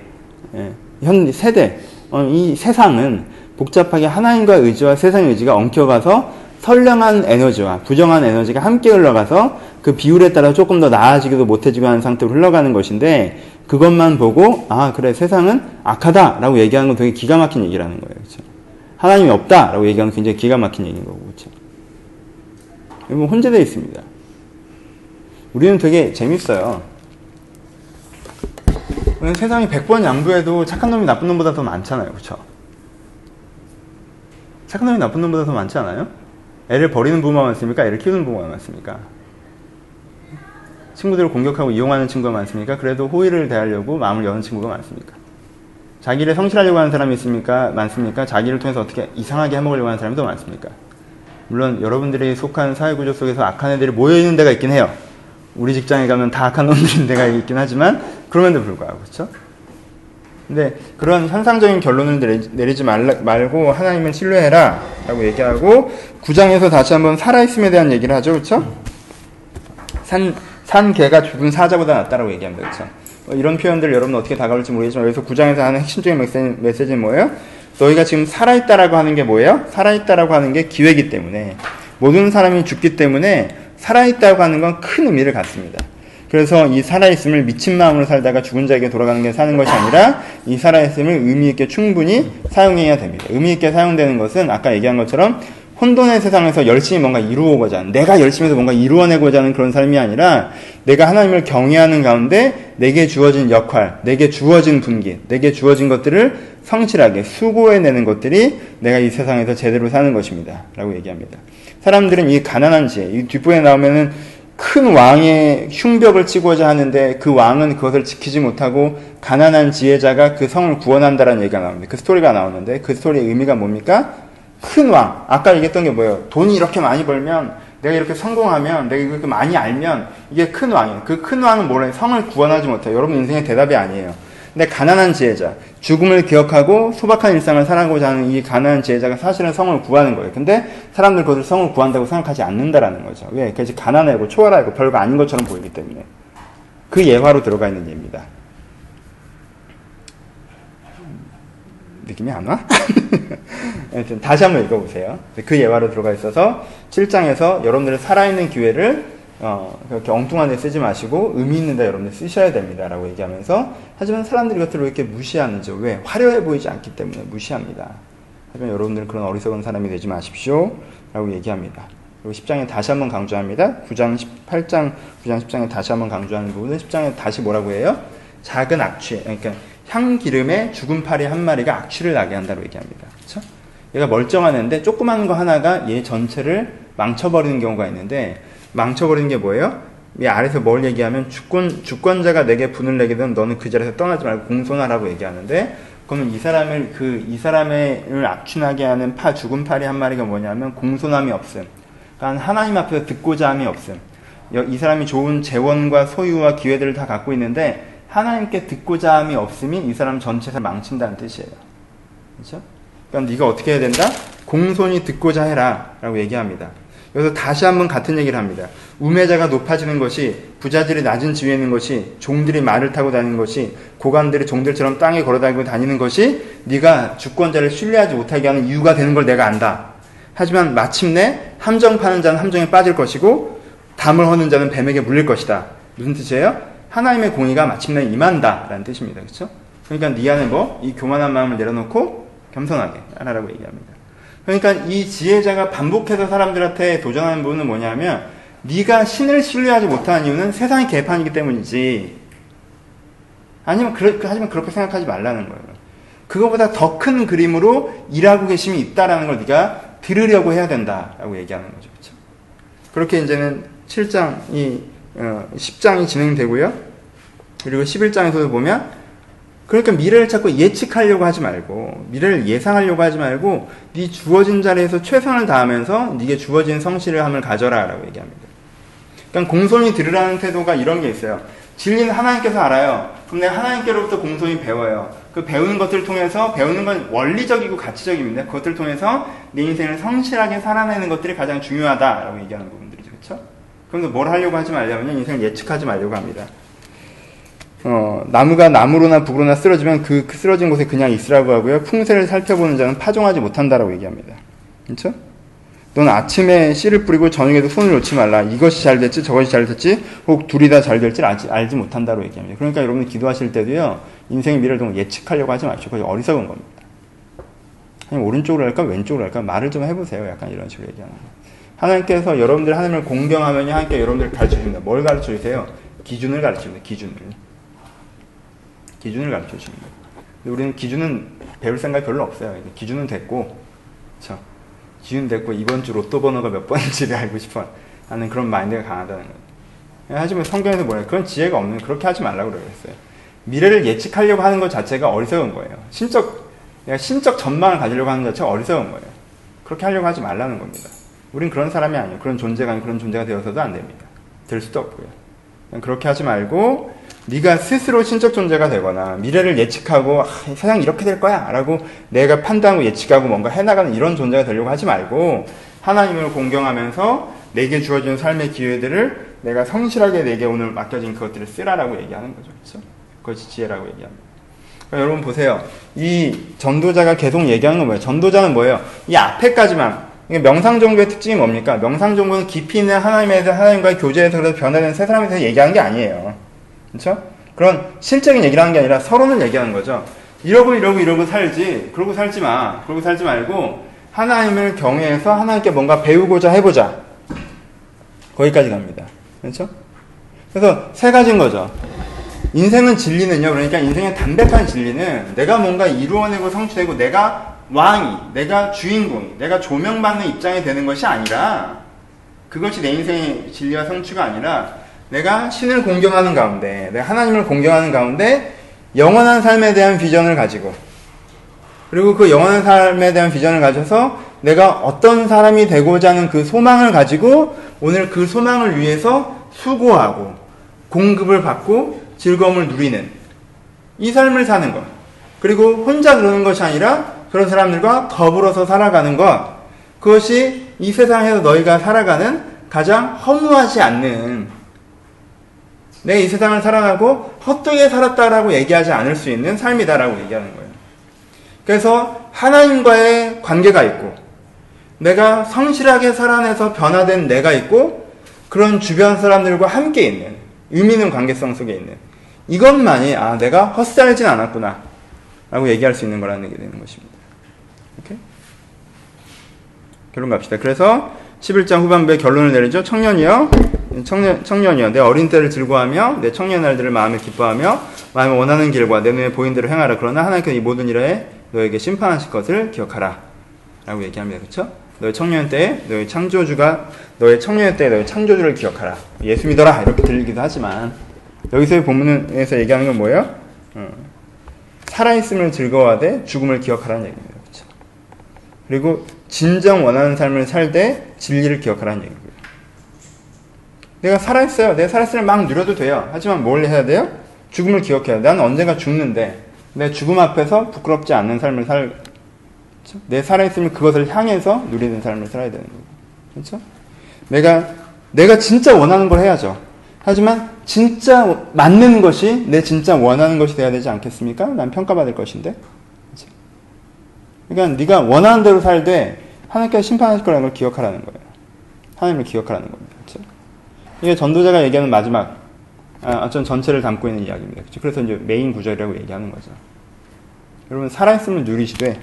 예, 현 세대 어, 이 세상은 복잡하게 하나님과 의지와 세상의 의지가 엉켜가서 선량한 에너지와 부정한 에너지가 함께 흘러가서 그 비율에 따라 조금 더 나아지기도 못해지고 하는 상태로 흘러가는 것인데 그것만 보고 아 그래 세상은 악하다라고 얘기하는 건 되게 기가 막힌 얘기라는 거예요. 그렇죠? 하나님이 없다라고 얘기하는 건 굉장히 기가 막힌 얘기인 거고 그렇죠? 이건 혼재되어 있습니다. 우리는 되게 재밌어요. 세상이 100번 양보해도 착한 놈이 나쁜 놈보다 더 많잖아요. 그렇죠? 착한 놈이 나쁜 놈보다 더 많지 않아요? 애를 버리는 부모가 많습니까? 애를 키우는 부모가 많습니까? 친구들을 공격하고 이용하는 친구가 많습니까? 그래도 호의를 대하려고 마음을 여는 친구가 많습니까? 자기를 성실하려고 하는 사람이 있습니까? 많습니까? 자기를 통해서 어떻게 이상하게 해먹으려고 하는 사람이 더 많습니까? 물론 여러분들이 속한 사회구조 속에서 악한 애들이 모여있는 데가 있긴 해요. 우리 직장에 가면 다 악한 놈들인 데가 있긴 하지만 그럼에도 불구하고 그렇죠? 근데 그런 현상적인 결론을 내리, 지 말고 하나님은 신뢰해라 라고 얘기하고 구장에서 다시 한번 살아있음에 대한 얘기를 하죠 그렇죠? 산, 산 개가 죽은 사자보다 낫다라고 얘기합니다 그렇죠? 이런 표현들 여러분 어떻게 다가올지 모르겠지만 여기서 구장에서 하는 핵심적인 메시지, 메시지는 뭐예요? 너희가 지금 살아있다라고 하는 게 뭐예요? 살아있다라고 하는 게 기회이기 때문에 모든 사람이 죽기 때문에 살아있다고 하는 건 큰 의미를 갖습니다. 그래서 이 살아있음을 미친 마음으로 살다가 죽은 자에게 돌아가는 게 사는 것이 아니라 이 살아있음을 의미있게 충분히 사용해야 됩니다. 의미있게 사용되는 것은 아까 얘기한 것처럼 혼돈의 세상에서 열심히 뭔가 이루어고자 하는, 내가 열심히 해서 뭔가 이루어내고자 하는 그런 삶이 아니라 내가 하나님을 경외하는 가운데 내게 주어진 역할, 내게 주어진 분기, 내게 주어진 것들을 성실하게 수고해내는 것들이 내가 이 세상에서 제대로 사는 것입니다. 라고 얘기합니다. 사람들은 이 가난한 지혜, 이 뒷부분에 나오면은 큰 왕의 흉벽을 치고자 하는데 그 왕은 그것을 지키지 못하고 가난한 지혜자가 그 성을 구원한다라는 얘기가 나오는데 그 스토리가 나오는데 그 스토리의 의미가 뭡니까? 큰 왕. 아까 얘기했던 게 뭐예요? 돈이 이렇게 많이 벌면 내가 이렇게 성공하면 내가 이렇게 많이 알면 이게 큰 왕이에요. 그 큰 왕은 뭐래? 성을 구원하지 못해요. 여러분 인생의 대답이 아니에요. 근데 가난한 지혜자, 죽음을 기억하고 소박한 일상을 살아가고자 하는 이 가난한 지혜자가 사실은 성을 구하는 거예요. 근데 사람들 그것을 성을 구한다고 생각하지 않는다라는 거죠. 왜? 그래서 가난하고 초월하고 별거 아닌 것처럼 보이기 때문에. 그 예화로 들어가 있는 예입니다. 느낌이 안 와? (laughs) 다시 한번 읽어보세요. 그 예화로 들어가 있어서 7장에서 여러분들의 살아있는 기회를 어, 그렇게 엉뚱한 데 쓰지 마시고 의미 있는 데 여러분들 쓰셔야 됩니다. 라고 얘기하면서 하지만 사람들이 이것들을 왜 이렇게 무시하는지 왜? 화려해 보이지 않기 때문에 무시합니다. 하지만 여러분들은 그런 어리석은 사람이 되지 마십시오. 라고 얘기합니다. 그리고 10장에 다시 한번 강조합니다. 9장 18장 9장 10장에 다시 한번 강조하는 부분은 10장에 다시 뭐라고 해요? 작은 악취 그러니까 향기름에 죽은 파리 한 마리가 악취를 나게 한다고 얘기합니다. 그렇죠? 얘가 멀쩡한 애인데 조그만 거 하나가 얘 전체를 망쳐버리는 경우가 있는데 망쳐버리는 게 뭐예요? 이 아래서 뭘 얘기하면 주권, 주권자가 내게 분을 내게 되면 너는 그 자리에서 떠나지 말고 공손하라고 얘기하는데 그러면 이 사람을 그 이 사람을 악취나게 하는 파 죽은 파리 한 마리가 뭐냐면 공손함이 없음. 그러니까 하나님 앞에서 듣고자 함이 없음. 이 사람이 좋은 재원과 소유와 기회들을 다 갖고 있는데 하나님께 듣고자 함이 없음이 이 사람 전체를 망친다는 뜻이에요. 그렇죠? 그럼 네가 어떻게 해야 된다? 공손히 듣고자 해라 라고 얘기합니다. 여기서 다시 한번 같은 얘기를 합니다. 우매자가 높아지는 것이 부자들이 낮은 지위에 있는 것이 종들이 말을 타고 다니는 것이 고관들이 종들처럼 땅에 걸어다니고 다니는 것이 네가 주권자를 신뢰하지 못하게 하는 이유가 되는 걸 내가 안다. 하지만 마침내 함정 파는 자는 함정에 빠질 것이고 담을 허는 자는 뱀에게 물릴 것이다. 무슨 뜻이에요? 하나님의 공의가 마침내 임한다라는 뜻입니다. 그렇죠? 그러니까 네 안에 뭐 이 교만한 마음을 내려놓고 겸손하게 하라고 얘기합니다. 그러니까 이 지혜자가 반복해서 사람들한테 도전하는 부분은 뭐냐면 네가 신을 신뢰하지 못하는 이유는 세상의 개판이기 때문이지. 아니면 그러, 하지만 그렇게 생각하지 말라는 거예요. 그거보다 더 큰 그림으로 일하고 계심이 있다라는 걸 네가 들으려고 해야 된다라고 얘기하는 거죠. 그렇죠? 그렇게 이제는 7장이 어, 10장이 진행되고요. 그리고 11장에서도 보면 그러니까 미래를 자꾸 예측하려고 하지 말고 미래를 예상하려고 하지 말고 네 주어진 자리에서 최선을 다하면서 네게 주어진 성실을 함을 가져라라고 얘기합니다. 그러니까 공손히 들으라는 태도가 이런 게 있어요. 진리는 하나님께서 알아요. 그럼 내가 하나님께로부터 공손히 배워요. 그 배우는 것들을 통해서 배우는 건 원리적이고 가치적입니다. 그것들을 통해서 내 인생을 성실하게 살아내는 것들이 가장 중요하다라고 얘기하는 부분들이죠. 그렇죠? 그럼 뭘 하려고 하지 말냐면 인생을 예측하지 말려고 합니다. 어, 나무가 나무로나 북으로나 쓰러지면 그, 그 쓰러진 곳에 그냥 있으라고 하고요. 풍세를 살펴보는 자는 파종하지 못한다라고 얘기합니다. 그렇죠? 넌 아침에 씨를 뿌리고 저녁에도 손을 놓지 말라. 이것이 잘 됐지, 저것이 잘 됐지, 혹 둘이 다 잘 될지 알지, 알지 못한다고 얘기합니다. 그러니까 여러분 기도하실 때도요, 인생의 미래를 좀 예측하려고 하지 마시고, 그게 어리석은 겁니다. 아니, 오른쪽으로 할까, 왼쪽으로 할까, 말을 좀 해보세요. 약간 이런 식으로 얘기하는 거. 하나님께서 여러분들 하나님을 공경하면 하나님께 여러분들 가르쳐 줍니다. 뭘 가르쳐 주세요? 기준을 가르쳐 줍니다. 기준을. 기준을 가르쳐 줍니다. 우리는 기준은 배울 생각이 별로 없어요. 기준은 됐고, 그렇죠? 기준 됐고 이번 주 로또 번호가 몇 번인지를 알고 싶어 하는 그런 마인드가 강하다는 거예요. 하지만 성경에서 뭐냐 그런 지혜가 없는 그렇게 하지 말라고 그랬어요. 미래를 예측하려고 하는 것 자체가 어리석은 거예요. 신적 내가 신적 전망을 가지려고 하는 것 자체가 어리석은 거예요. 그렇게 하려고 하지 말라는 겁니다. 우린 그런 사람이 아니에요. 그런 존재가 그런 존재가 되어서도 안 됩니다. 될 수도 없고요. 그렇게 하지 말고 네가 스스로 신적 존재가 되거나 미래를 예측하고 아, 세상 이렇게 될 거야라고 내가 판단하고 예측하고 뭔가 해나가는 이런 존재가 되려고 하지 말고 하나님을 공경하면서 내게 주어진 삶의 기회들을 내가 성실하게 내게 오늘 맡겨진 그것들을 쓰라라고 얘기하는 거죠. 그렇죠? 그것이 지혜라고 얘기합니다. 그러니까 여러분 보세요. 이 전도자가 계속 얘기하는 건 뭐예요? 전도자는 뭐예요? 이 앞에까지만 명상 종교의 특징이 뭡니까? 명상 종교는 깊이 있는 하나님에 대해서 하나님과의 교제에서 그래서 변화되는 세 사람에 대해서 얘기하는 게 아니에요. 그렇죠? 그런 실적인 얘기를 하는 게 아니라 서론을 얘기하는 거죠. 이러고 이러고 이러고 살지. 그러고 살지 마. 그러고 살지 말고 하나님을 경외해서 하나님께 뭔가 배우고자 해보자. 거기까지 갑니다. 그렇죠? 그래서 세 가지인 거죠. 인생은 진리는요. 그러니까 인생의 담백한 진리는 내가 뭔가 이루어내고 성취되고 내가 왕이, 내가 주인공이, 내가 조명받는 입장이 되는 것이 아니라 그것이 내 인생의 진리와 성취가 아니라 내가 신을 공경하는 가운데, 내가 하나님을 공경하는 가운데 영원한 삶에 대한 비전을 가지고 그리고 그 영원한 삶에 대한 비전을 가져서 내가 어떤 사람이 되고자 하는 그 소망을 가지고 오늘 그 소망을 위해서 수고하고 공급을 받고 즐거움을 누리는 이 삶을 사는 것. 그리고 혼자 그러는 것이 아니라 그런 사람들과 더불어서 살아가는 것. 그것이 이 세상에서 너희가 살아가는 가장 허무하지 않는 내가 이 세상을 살아가고 헛되게 살았다라고 얘기하지 않을 수 있는 삶이다라고 얘기하는 거예요. 그래서 하나님과의 관계가 있고 내가 성실하게 살아내서 변화된 내가 있고 그런 주변 사람들과 함께 있는 의미 있는 관계성 속에 있는 이것만이 아 내가 헛살진 않았구나 라고 얘기할 수 있는 거라는 게 되는 것입니다. 오케이? 결론 갑시다. 그래서 11장 후반부에 결론을 내리죠. 청년이요. 청년, 청년이여 내 어린 때를 즐거워하며 내 청년 날들을 마음에 기뻐하며 마음에 원하는 길과 내 눈에 보인 대로 행하라. 그러나 하나님께서 이 모든 일에 너에게 심판하실 것을 기억하라. 라고 얘기합니다. 그렇죠? 너의 청년 때에 너의 창조주가 너의 청년 때에 너의 창조주를 기억하라. 예수 믿어라. 이렇게 들리기도 하지만 여기서의 본문에서 얘기하는 건 뭐예요? 어. 살아있음을 즐거워하되 죽음을 기억하라는 얘기입니다. 그리고 진정 원하는 삶을 살 때 진리를 기억하라는 얘기입니다. 내가 살아있어요. 내가 살아있으면 막 누려도 돼요. 하지만 뭘 해야 돼요? 죽음을 기억해야 돼. 나는 언젠가 죽는데 내 죽음 앞에서 부끄럽지 않는 삶을 살? 내 살아있으면 그것을 향해서 누리는 삶을 살아야 되는 거고. 그렇죠? 내가, 내가 진짜 원하는 걸 해야죠. 하지만 진짜 맞는 것이 내 진짜 원하는 것이 돼야 되지 않겠습니까? 난 평가받을 것인데. 그렇죠? 그러니까 네가 원하는 대로 살되 하나님께서 심판하실 거라는 걸 기억하라는 거예요. 하나님을 기억하라는 겁니다. 이게 전도자가 얘기하는 마지막, 아, 어떤 전체를 담고 있는 이야기입니다. 그렇죠? 그래서 이제 메인 구절이라고 얘기하는 거죠. 여러분, 살아있음을 누리시되,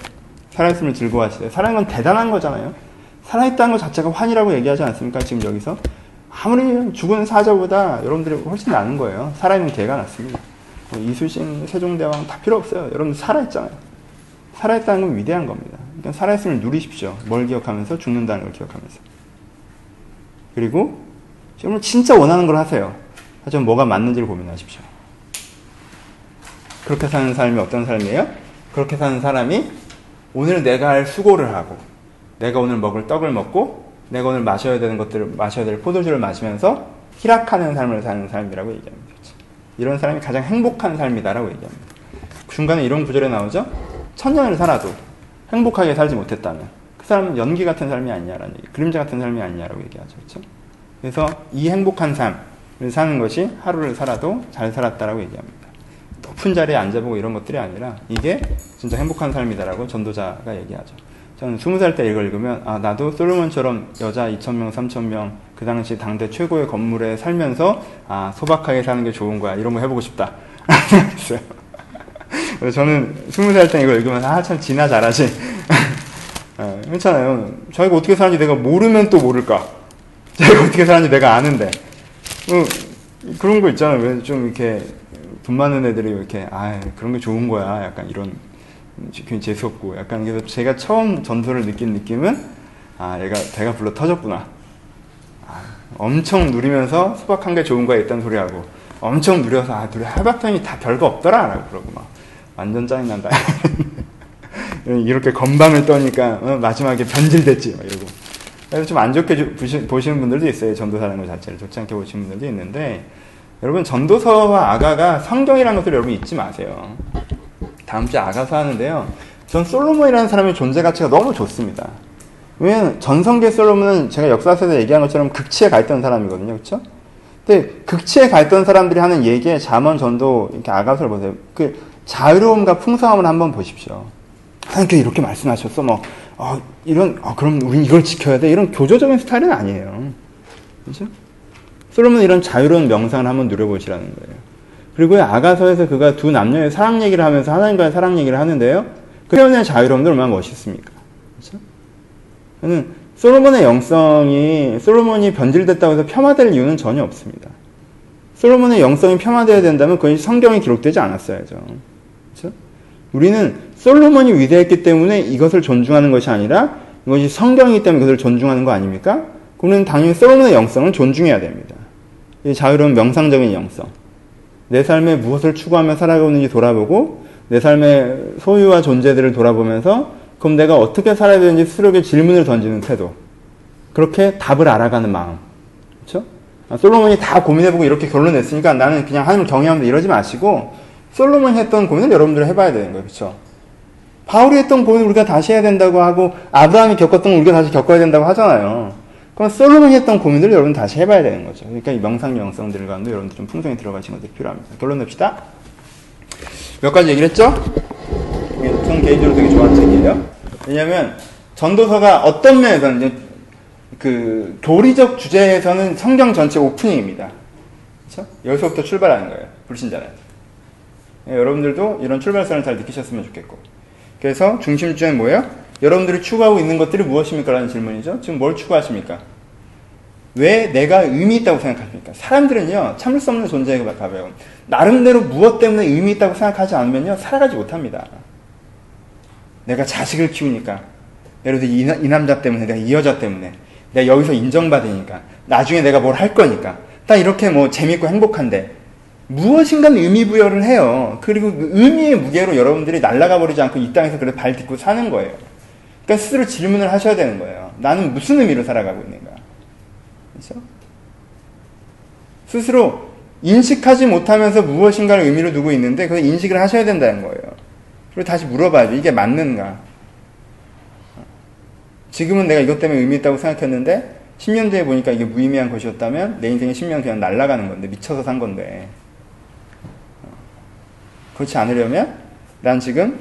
살아있음을 즐거워하시되, 살아있는 건 대단한 거잖아요. 살아있다는 것 자체가 환이라고 얘기하지 않습니까? 지금 여기서. 아무리 죽은 사자보다 여러분들이 훨씬 나은 거예요. 살아있는 개가 낫습니다. 뭐 이순신, 세종대왕 다 필요 없어요. 여러분 살아있잖아요. 살아있다는 건 위대한 겁니다. 그러니까 살아있음을 누리십시오. 뭘 기억하면서 죽는다는 걸 기억하면서. 그리고 여러분 진짜 원하는 걸 하세요. 하지만 뭐가 맞는지를 고민하십시오. 그렇게 사는 삶이 어떤 삶이에요? 그렇게 사는 사람이 오늘 내가 할 수고를 하고 내가 오늘 먹을 떡을 먹고 내가 오늘 마셔야 되는 것들을 마셔야 될 포도주를 마시면서 희락하는 삶을 사는 삶이라고 얘기합니다. 이런 사람이 가장 행복한 삶이다라고 얘기합니다. 중간에 이런 구절에 나오죠. 천년을 살아도 행복하게 살지 못했다면 그 사람은 연기 같은 삶이 아니냐라는 얘기, 그림자 같은 삶이 아니냐라고 얘기하죠. 그렇죠? 그래서 이 행복한 삶을 사는 것이 하루를 살아도 잘 살았다라고 얘기합니다. 높은 자리에 앉아보고 이런 것들이 아니라 이게 진짜 행복한 삶이다라고 전도자가 얘기하죠. 저는 스무 살 때 이걸 읽으면 아 나도 솔로몬처럼 여자 2천 명, 3천 명 그 당시 당대 최고의 건물에 살면서 아 소박하게 사는 게 좋은 거야 이런 거 해보고 싶다 (laughs) 생각했어요. 그래서 저는 스무 살 때 이걸 읽으면 아참 지나 잘하지. (laughs) 어, 그렇잖아요. 자기가 어떻게 사는지 내가 모르면 또 모를까. 자기가 어떻게 사는지 내가 아는데. 어, 그런 거 있잖아요. 왜 좀 이렇게 돈 많은 애들이 이렇게 아 그런 게 좋은 거야. 약간 이런 굉장히 재수없고 약간 그래서 제가 처음 전도를 느낀 느낌은 아 얘가 배가 불러 터졌구나. 아, 엄청 누리면서 소박한 게 좋은 거야 있다는 소리하고 엄청 누려서 아 누려 해봤더니 다 별거 없더라라고 그러고 막 완전 짜증난다. (laughs) 이렇게 건방을 떠니까 어, 마지막에 변질됐지 막 이러고 그래서 좀 안 좋게 보시는 분들도 있어요. 전도사라는 것 자체를 좋지 않게 보시는 분들도 있는데 여러분 전도서와 아가가 성경이라는 것을 여러분 잊지 마세요. 다음 주에 아가서 하는데요. 전 솔로몬이라는 사람의 존재 가치가 너무 좋습니다. 왜냐면 전성기 솔로몬은 제가 역사서에서 얘기한 것처럼 극치에 가 있던 사람이거든요. 그렇죠? 근데 극치에 가 있던 사람들이 하는 얘기에 잠언 전도 이렇게 아가서를 보세요. 그 자유로움과 풍성함을 한번 보십시오. 하나님께 이렇게 말씀하셨어. 뭐 어, 이런 어, 그럼 우린 이걸 지켜야 돼. 이런 교조적인 스타일은 아니에요. 그렇죠? 솔로몬은 이런 자유로운 명상을 한번 누려보시라는 거예요. 그리고 이 아가서에서 그가 두 남녀의 사랑 얘기를 하면서 하나님과의 사랑 얘기를 하는데요. 그 표현의 자유로움도 얼마나 멋있습니까? 그렇죠? 저는 솔로몬의 영성이 솔로몬이 변질됐다고 해서 폄하될 이유는 전혀 없습니다. 솔로몬의 영성이 폄하되어야 된다면 그것이 성경에 기록되지 않았어야죠. 우리는 솔로몬이 위대했기 때문에 이것을 존중하는 것이 아니라 이것이 성경이기 때문에 그것을 존중하는 거 아닙니까? 그러면 당연히 솔로몬의 영성을 존중해야 됩니다. 이 자유로운 명상적인 영성. 내 삶에 무엇을 추구하며 살아가고 있는지 돌아보고 내 삶의 소유와 존재들을 돌아보면서 그럼 내가 어떻게 살아야 되는지 스스로에게 질문을 던지는 태도. 그렇게 답을 알아가는 마음. 그렇죠? 아, 솔로몬이 다 고민해보고 이렇게 결론 냈으니까 나는 그냥 하나님을 경외하면 돼 이러지 마시고 솔로몬이 했던 고민을 여러분들이 해봐야 되는 거예요. 그렇죠? 바울이 했던 고민을 우리가 다시 해야 된다고 하고 아브라함이 겪었던 걸 우리가 다시 겪어야 된다고 하잖아요. 그럼 솔로몬이 했던 고민들을 여러분 다시 해봐야 되는 거죠. 그러니까 이 명상 영성들 가운데 여러분들 좀 풍성히 들어가시는 것들이 필요합니다. 결론 냅시다. 몇 가지 얘기를 했죠? 이게 전 개인적으로 되게 좋아하는 책이에요. 왜냐면 전도서가 어떤 면에서는 이제 그 교리적 주제에서는 성경 전체 오프닝입니다. 그렇죠? 여기서부터 출발하는 거예요. 불신자는. 예, 여러분들도 이런 출발선을 잘 느끼셨으면 좋겠고. 그래서 중심주제는 뭐예요? 여러분들이 추구하고 있는 것들이 무엇입니까? 라는 질문이죠. 지금 뭘 추구하십니까? 왜 내가 의미 있다고 생각하십니까? 사람들은요, 참을 수 없는 존재에 가봐요. 나름대로 무엇 때문에 의미 있다고 생각하지 않으면요, 살아가지 못합니다. 내가 자식을 키우니까, 예를 들어 이, 나- 이 남자 때문에, 내가 이 여자 때문에, 내가 여기서 인정받으니까, 나중에 내가 뭘 할 거니까, 딱 이렇게 뭐 재밌고 행복한데, 무엇인가 의미 부여를 해요. 그리고 그 의미의 무게로 여러분들이 날아가 버리지 않고 이 땅에서 그래 발 딛고 사는 거예요. 그러니까 스스로 질문을 하셔야 되는 거예요. 나는 무슨 의미로 살아가고 있는가? 그렇죠? 스스로 인식하지 못하면서 무엇인가를 의미로 두고 있는데 그 인식을 하셔야 된다는 거예요. 그리고 다시 물어봐야죠. 이게 맞는가? 지금은 내가 이것 때문에 의미 있다고 생각했는데 10년 뒤에 보니까 이게 무의미한 것이었다면 내 인생의 10년 그냥 날아가는 건데 미쳐서 산 건데 그렇지 않으려면 난 지금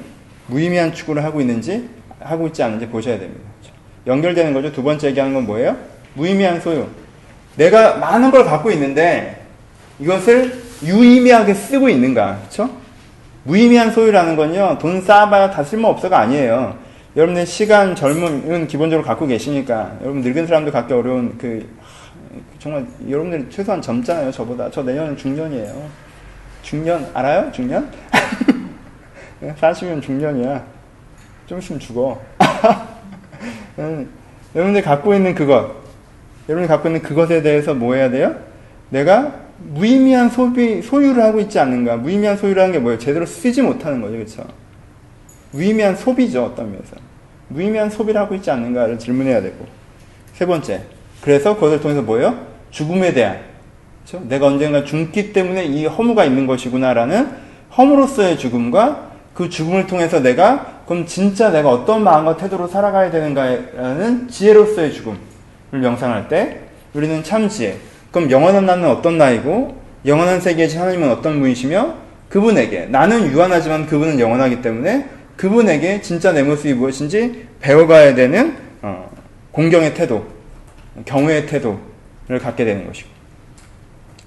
무의미한 추구를 하고 있는지 하고 있지 않은지 보셔야 됩니다. 그렇죠? 연결되는 거죠. 두 번째 얘기하는 건 뭐예요? 무의미한 소유. 내가 많은 걸 갖고 있는데 이것을 유의미하게 쓰고 있는가? 그렇죠? 무의미한 소유라는 건요. 돈 쌓아봐야 다 쓸모없어가 아니에요. 여러분의 시간, 젊음은 기본적으로 갖고 계시니까 여러분 늙은 사람도 갖기 어려운 그 하, 정말 여러분들 최소한 젊잖아요. 저보다. 저 내년은 중년이에요. 중년 알아요? 중년? 40년 중년이야. 좀 있으면 죽어. (laughs) 음, 여러분들 갖고 있는 그것, 여러분이 갖고 있는 그것에 대해서 뭐 해야 돼요? 내가 무의미한 소비, 소유를 하고 있지 않는가? 무의미한 소유라는 게 뭐예요? 제대로 쓰지 못하는 거죠, 그렇죠? 무의미한 소비죠, 어떤 면에서. 무의미한 소비를 하고 있지 않는가를 질문해야 되고. 세 번째, 그래서 그것을 통해서 뭐예요? 죽음에 대한 그렇죠? 내가 언젠가 죽기 때문에 이 허무가 있는 것이구나라는 허무로서의 죽음과 그 죽음을 통해서 내가 그럼 진짜 내가 어떤 마음과 태도로 살아가야 되는가라는 지혜로서의 죽음을 명상할 때 우리는 참 지혜. 그럼 영원한 나는 어떤 나이고 영원한 세계이신 하나님은 어떤 분이시며 그분에게 나는 유한하지만 그분은 영원하기 때문에 그분에게 진짜 내 모습이 무엇인지 배워가야 되는 어, 공경의 태도, 경외의 태도를 갖게 되는 것이고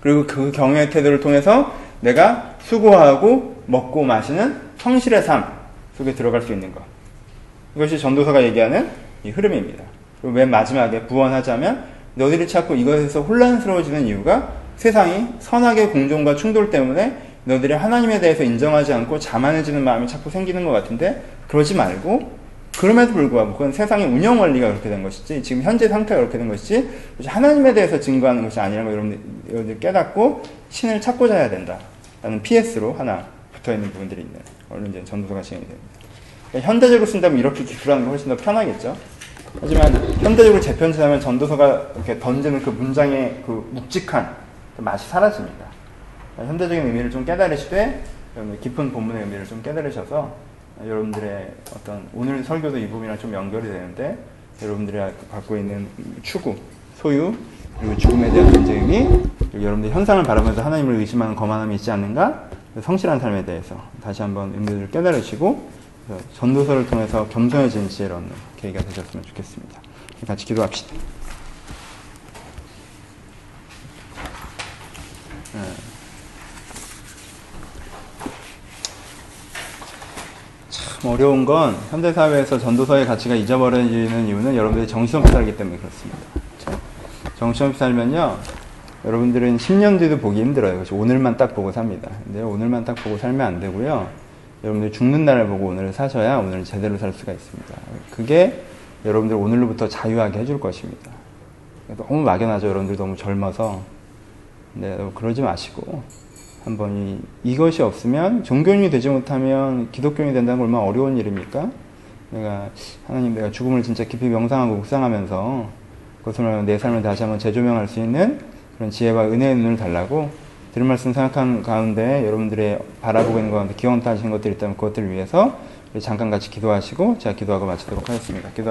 그리고 그 경외의 태도를 통해서 내가 수고하고 먹고 마시는 성실의 삶 속에 들어갈 수 있는 것. 이것이 전도서가 얘기하는 이 흐름입니다. 그리고 맨 마지막에 부원하자면 너희들이 자꾸 이것에서 혼란스러워지는 이유가 세상이 선악의 공존과 충돌 때문에 너희들이 하나님에 대해서 인정하지 않고 자만해지는 마음이 자꾸 생기는 것 같은데 그러지 말고 그럼에도 불구하고 그건 세상의 운영 원리가 그렇게 된 것이지 지금 현재 상태가 그렇게 된 것이지 하나님에 대해서 증거하는 것이 아니라는 걸 여러분들, 여러분들 깨닫고 신을 찾고자 해야 된다. 라는 PS로 하나 붙어 있는 부분들이 있는 오늘 이제 전도서가 진행이 됩니다. 그러니까 현대적으로 쓴다면 이렇게 기술하는 게 훨씬 더 편하겠죠. 하지만 현대적으로 재편집하면 전도서가 이렇게 던지는 그 문장의 그 묵직한 그 맛이 사라집니다. 그러니까 현대적인 의미를 좀 깨달으시되 깊은 본문의 의미를 좀 깨달으셔서 여러분들의 어떤 오늘 설교도 이 부분이랑 좀 연결이 되는데 여러분들이 갖고 있는 추구, 소유, 그리고 죽음에 대한 존재 의미, 그리고 여러분들 현상을 바라보면서 하나님을 의심하는 거만함이 있지 않는가? 성실한 삶에 대해서 다시 한번 의미를 깨달으시고 전도서를 통해서 겸손해진 지혜를 얻는 계기가 되셨으면 좋겠습니다. 같이 기도합시다. 네. 참 어려운 건 현대사회에서 전도서의 가치가 잊어버려지는 이유는 여러분들이 정신없이 살기 때문에 그렇습니다. 그렇죠? 정신없이 살면요. 여러분들은 10년 뒤도 보기 힘들어요. 그렇죠? 오늘만 딱 보고 삽니다. 근데 오늘만 딱 보고 살면 안 되고요. 여러분들 죽는 날을 보고 오늘을 사셔야 오늘을 제대로 살 수가 있습니다. 그게 여러분들 오늘로부터 자유하게 해줄 것입니다. 너무 막연하죠. 여러분들 너무 젊어서. 네, 그러지 마시고 한번 이, 이것이 없으면 종교인이 되지 못하면 기독교인이 된다는 건 얼마나 어려운 일입니까? 내가 하나님 내가 죽음을 진짜 깊이 명상하고 묵상하면서 그것을 내 삶을 다시 한번 재조명할 수 있는 그런 지혜와 은혜의 눈을 달라고 들은 말씀 생각한 가운데 여러분들의 바라보고 있는 가운데 기원하시는 것들이 있다면 그것들을 위해서 잠깐 같이 기도하시고 제가 기도하고 마치도록 하겠습니다. 기도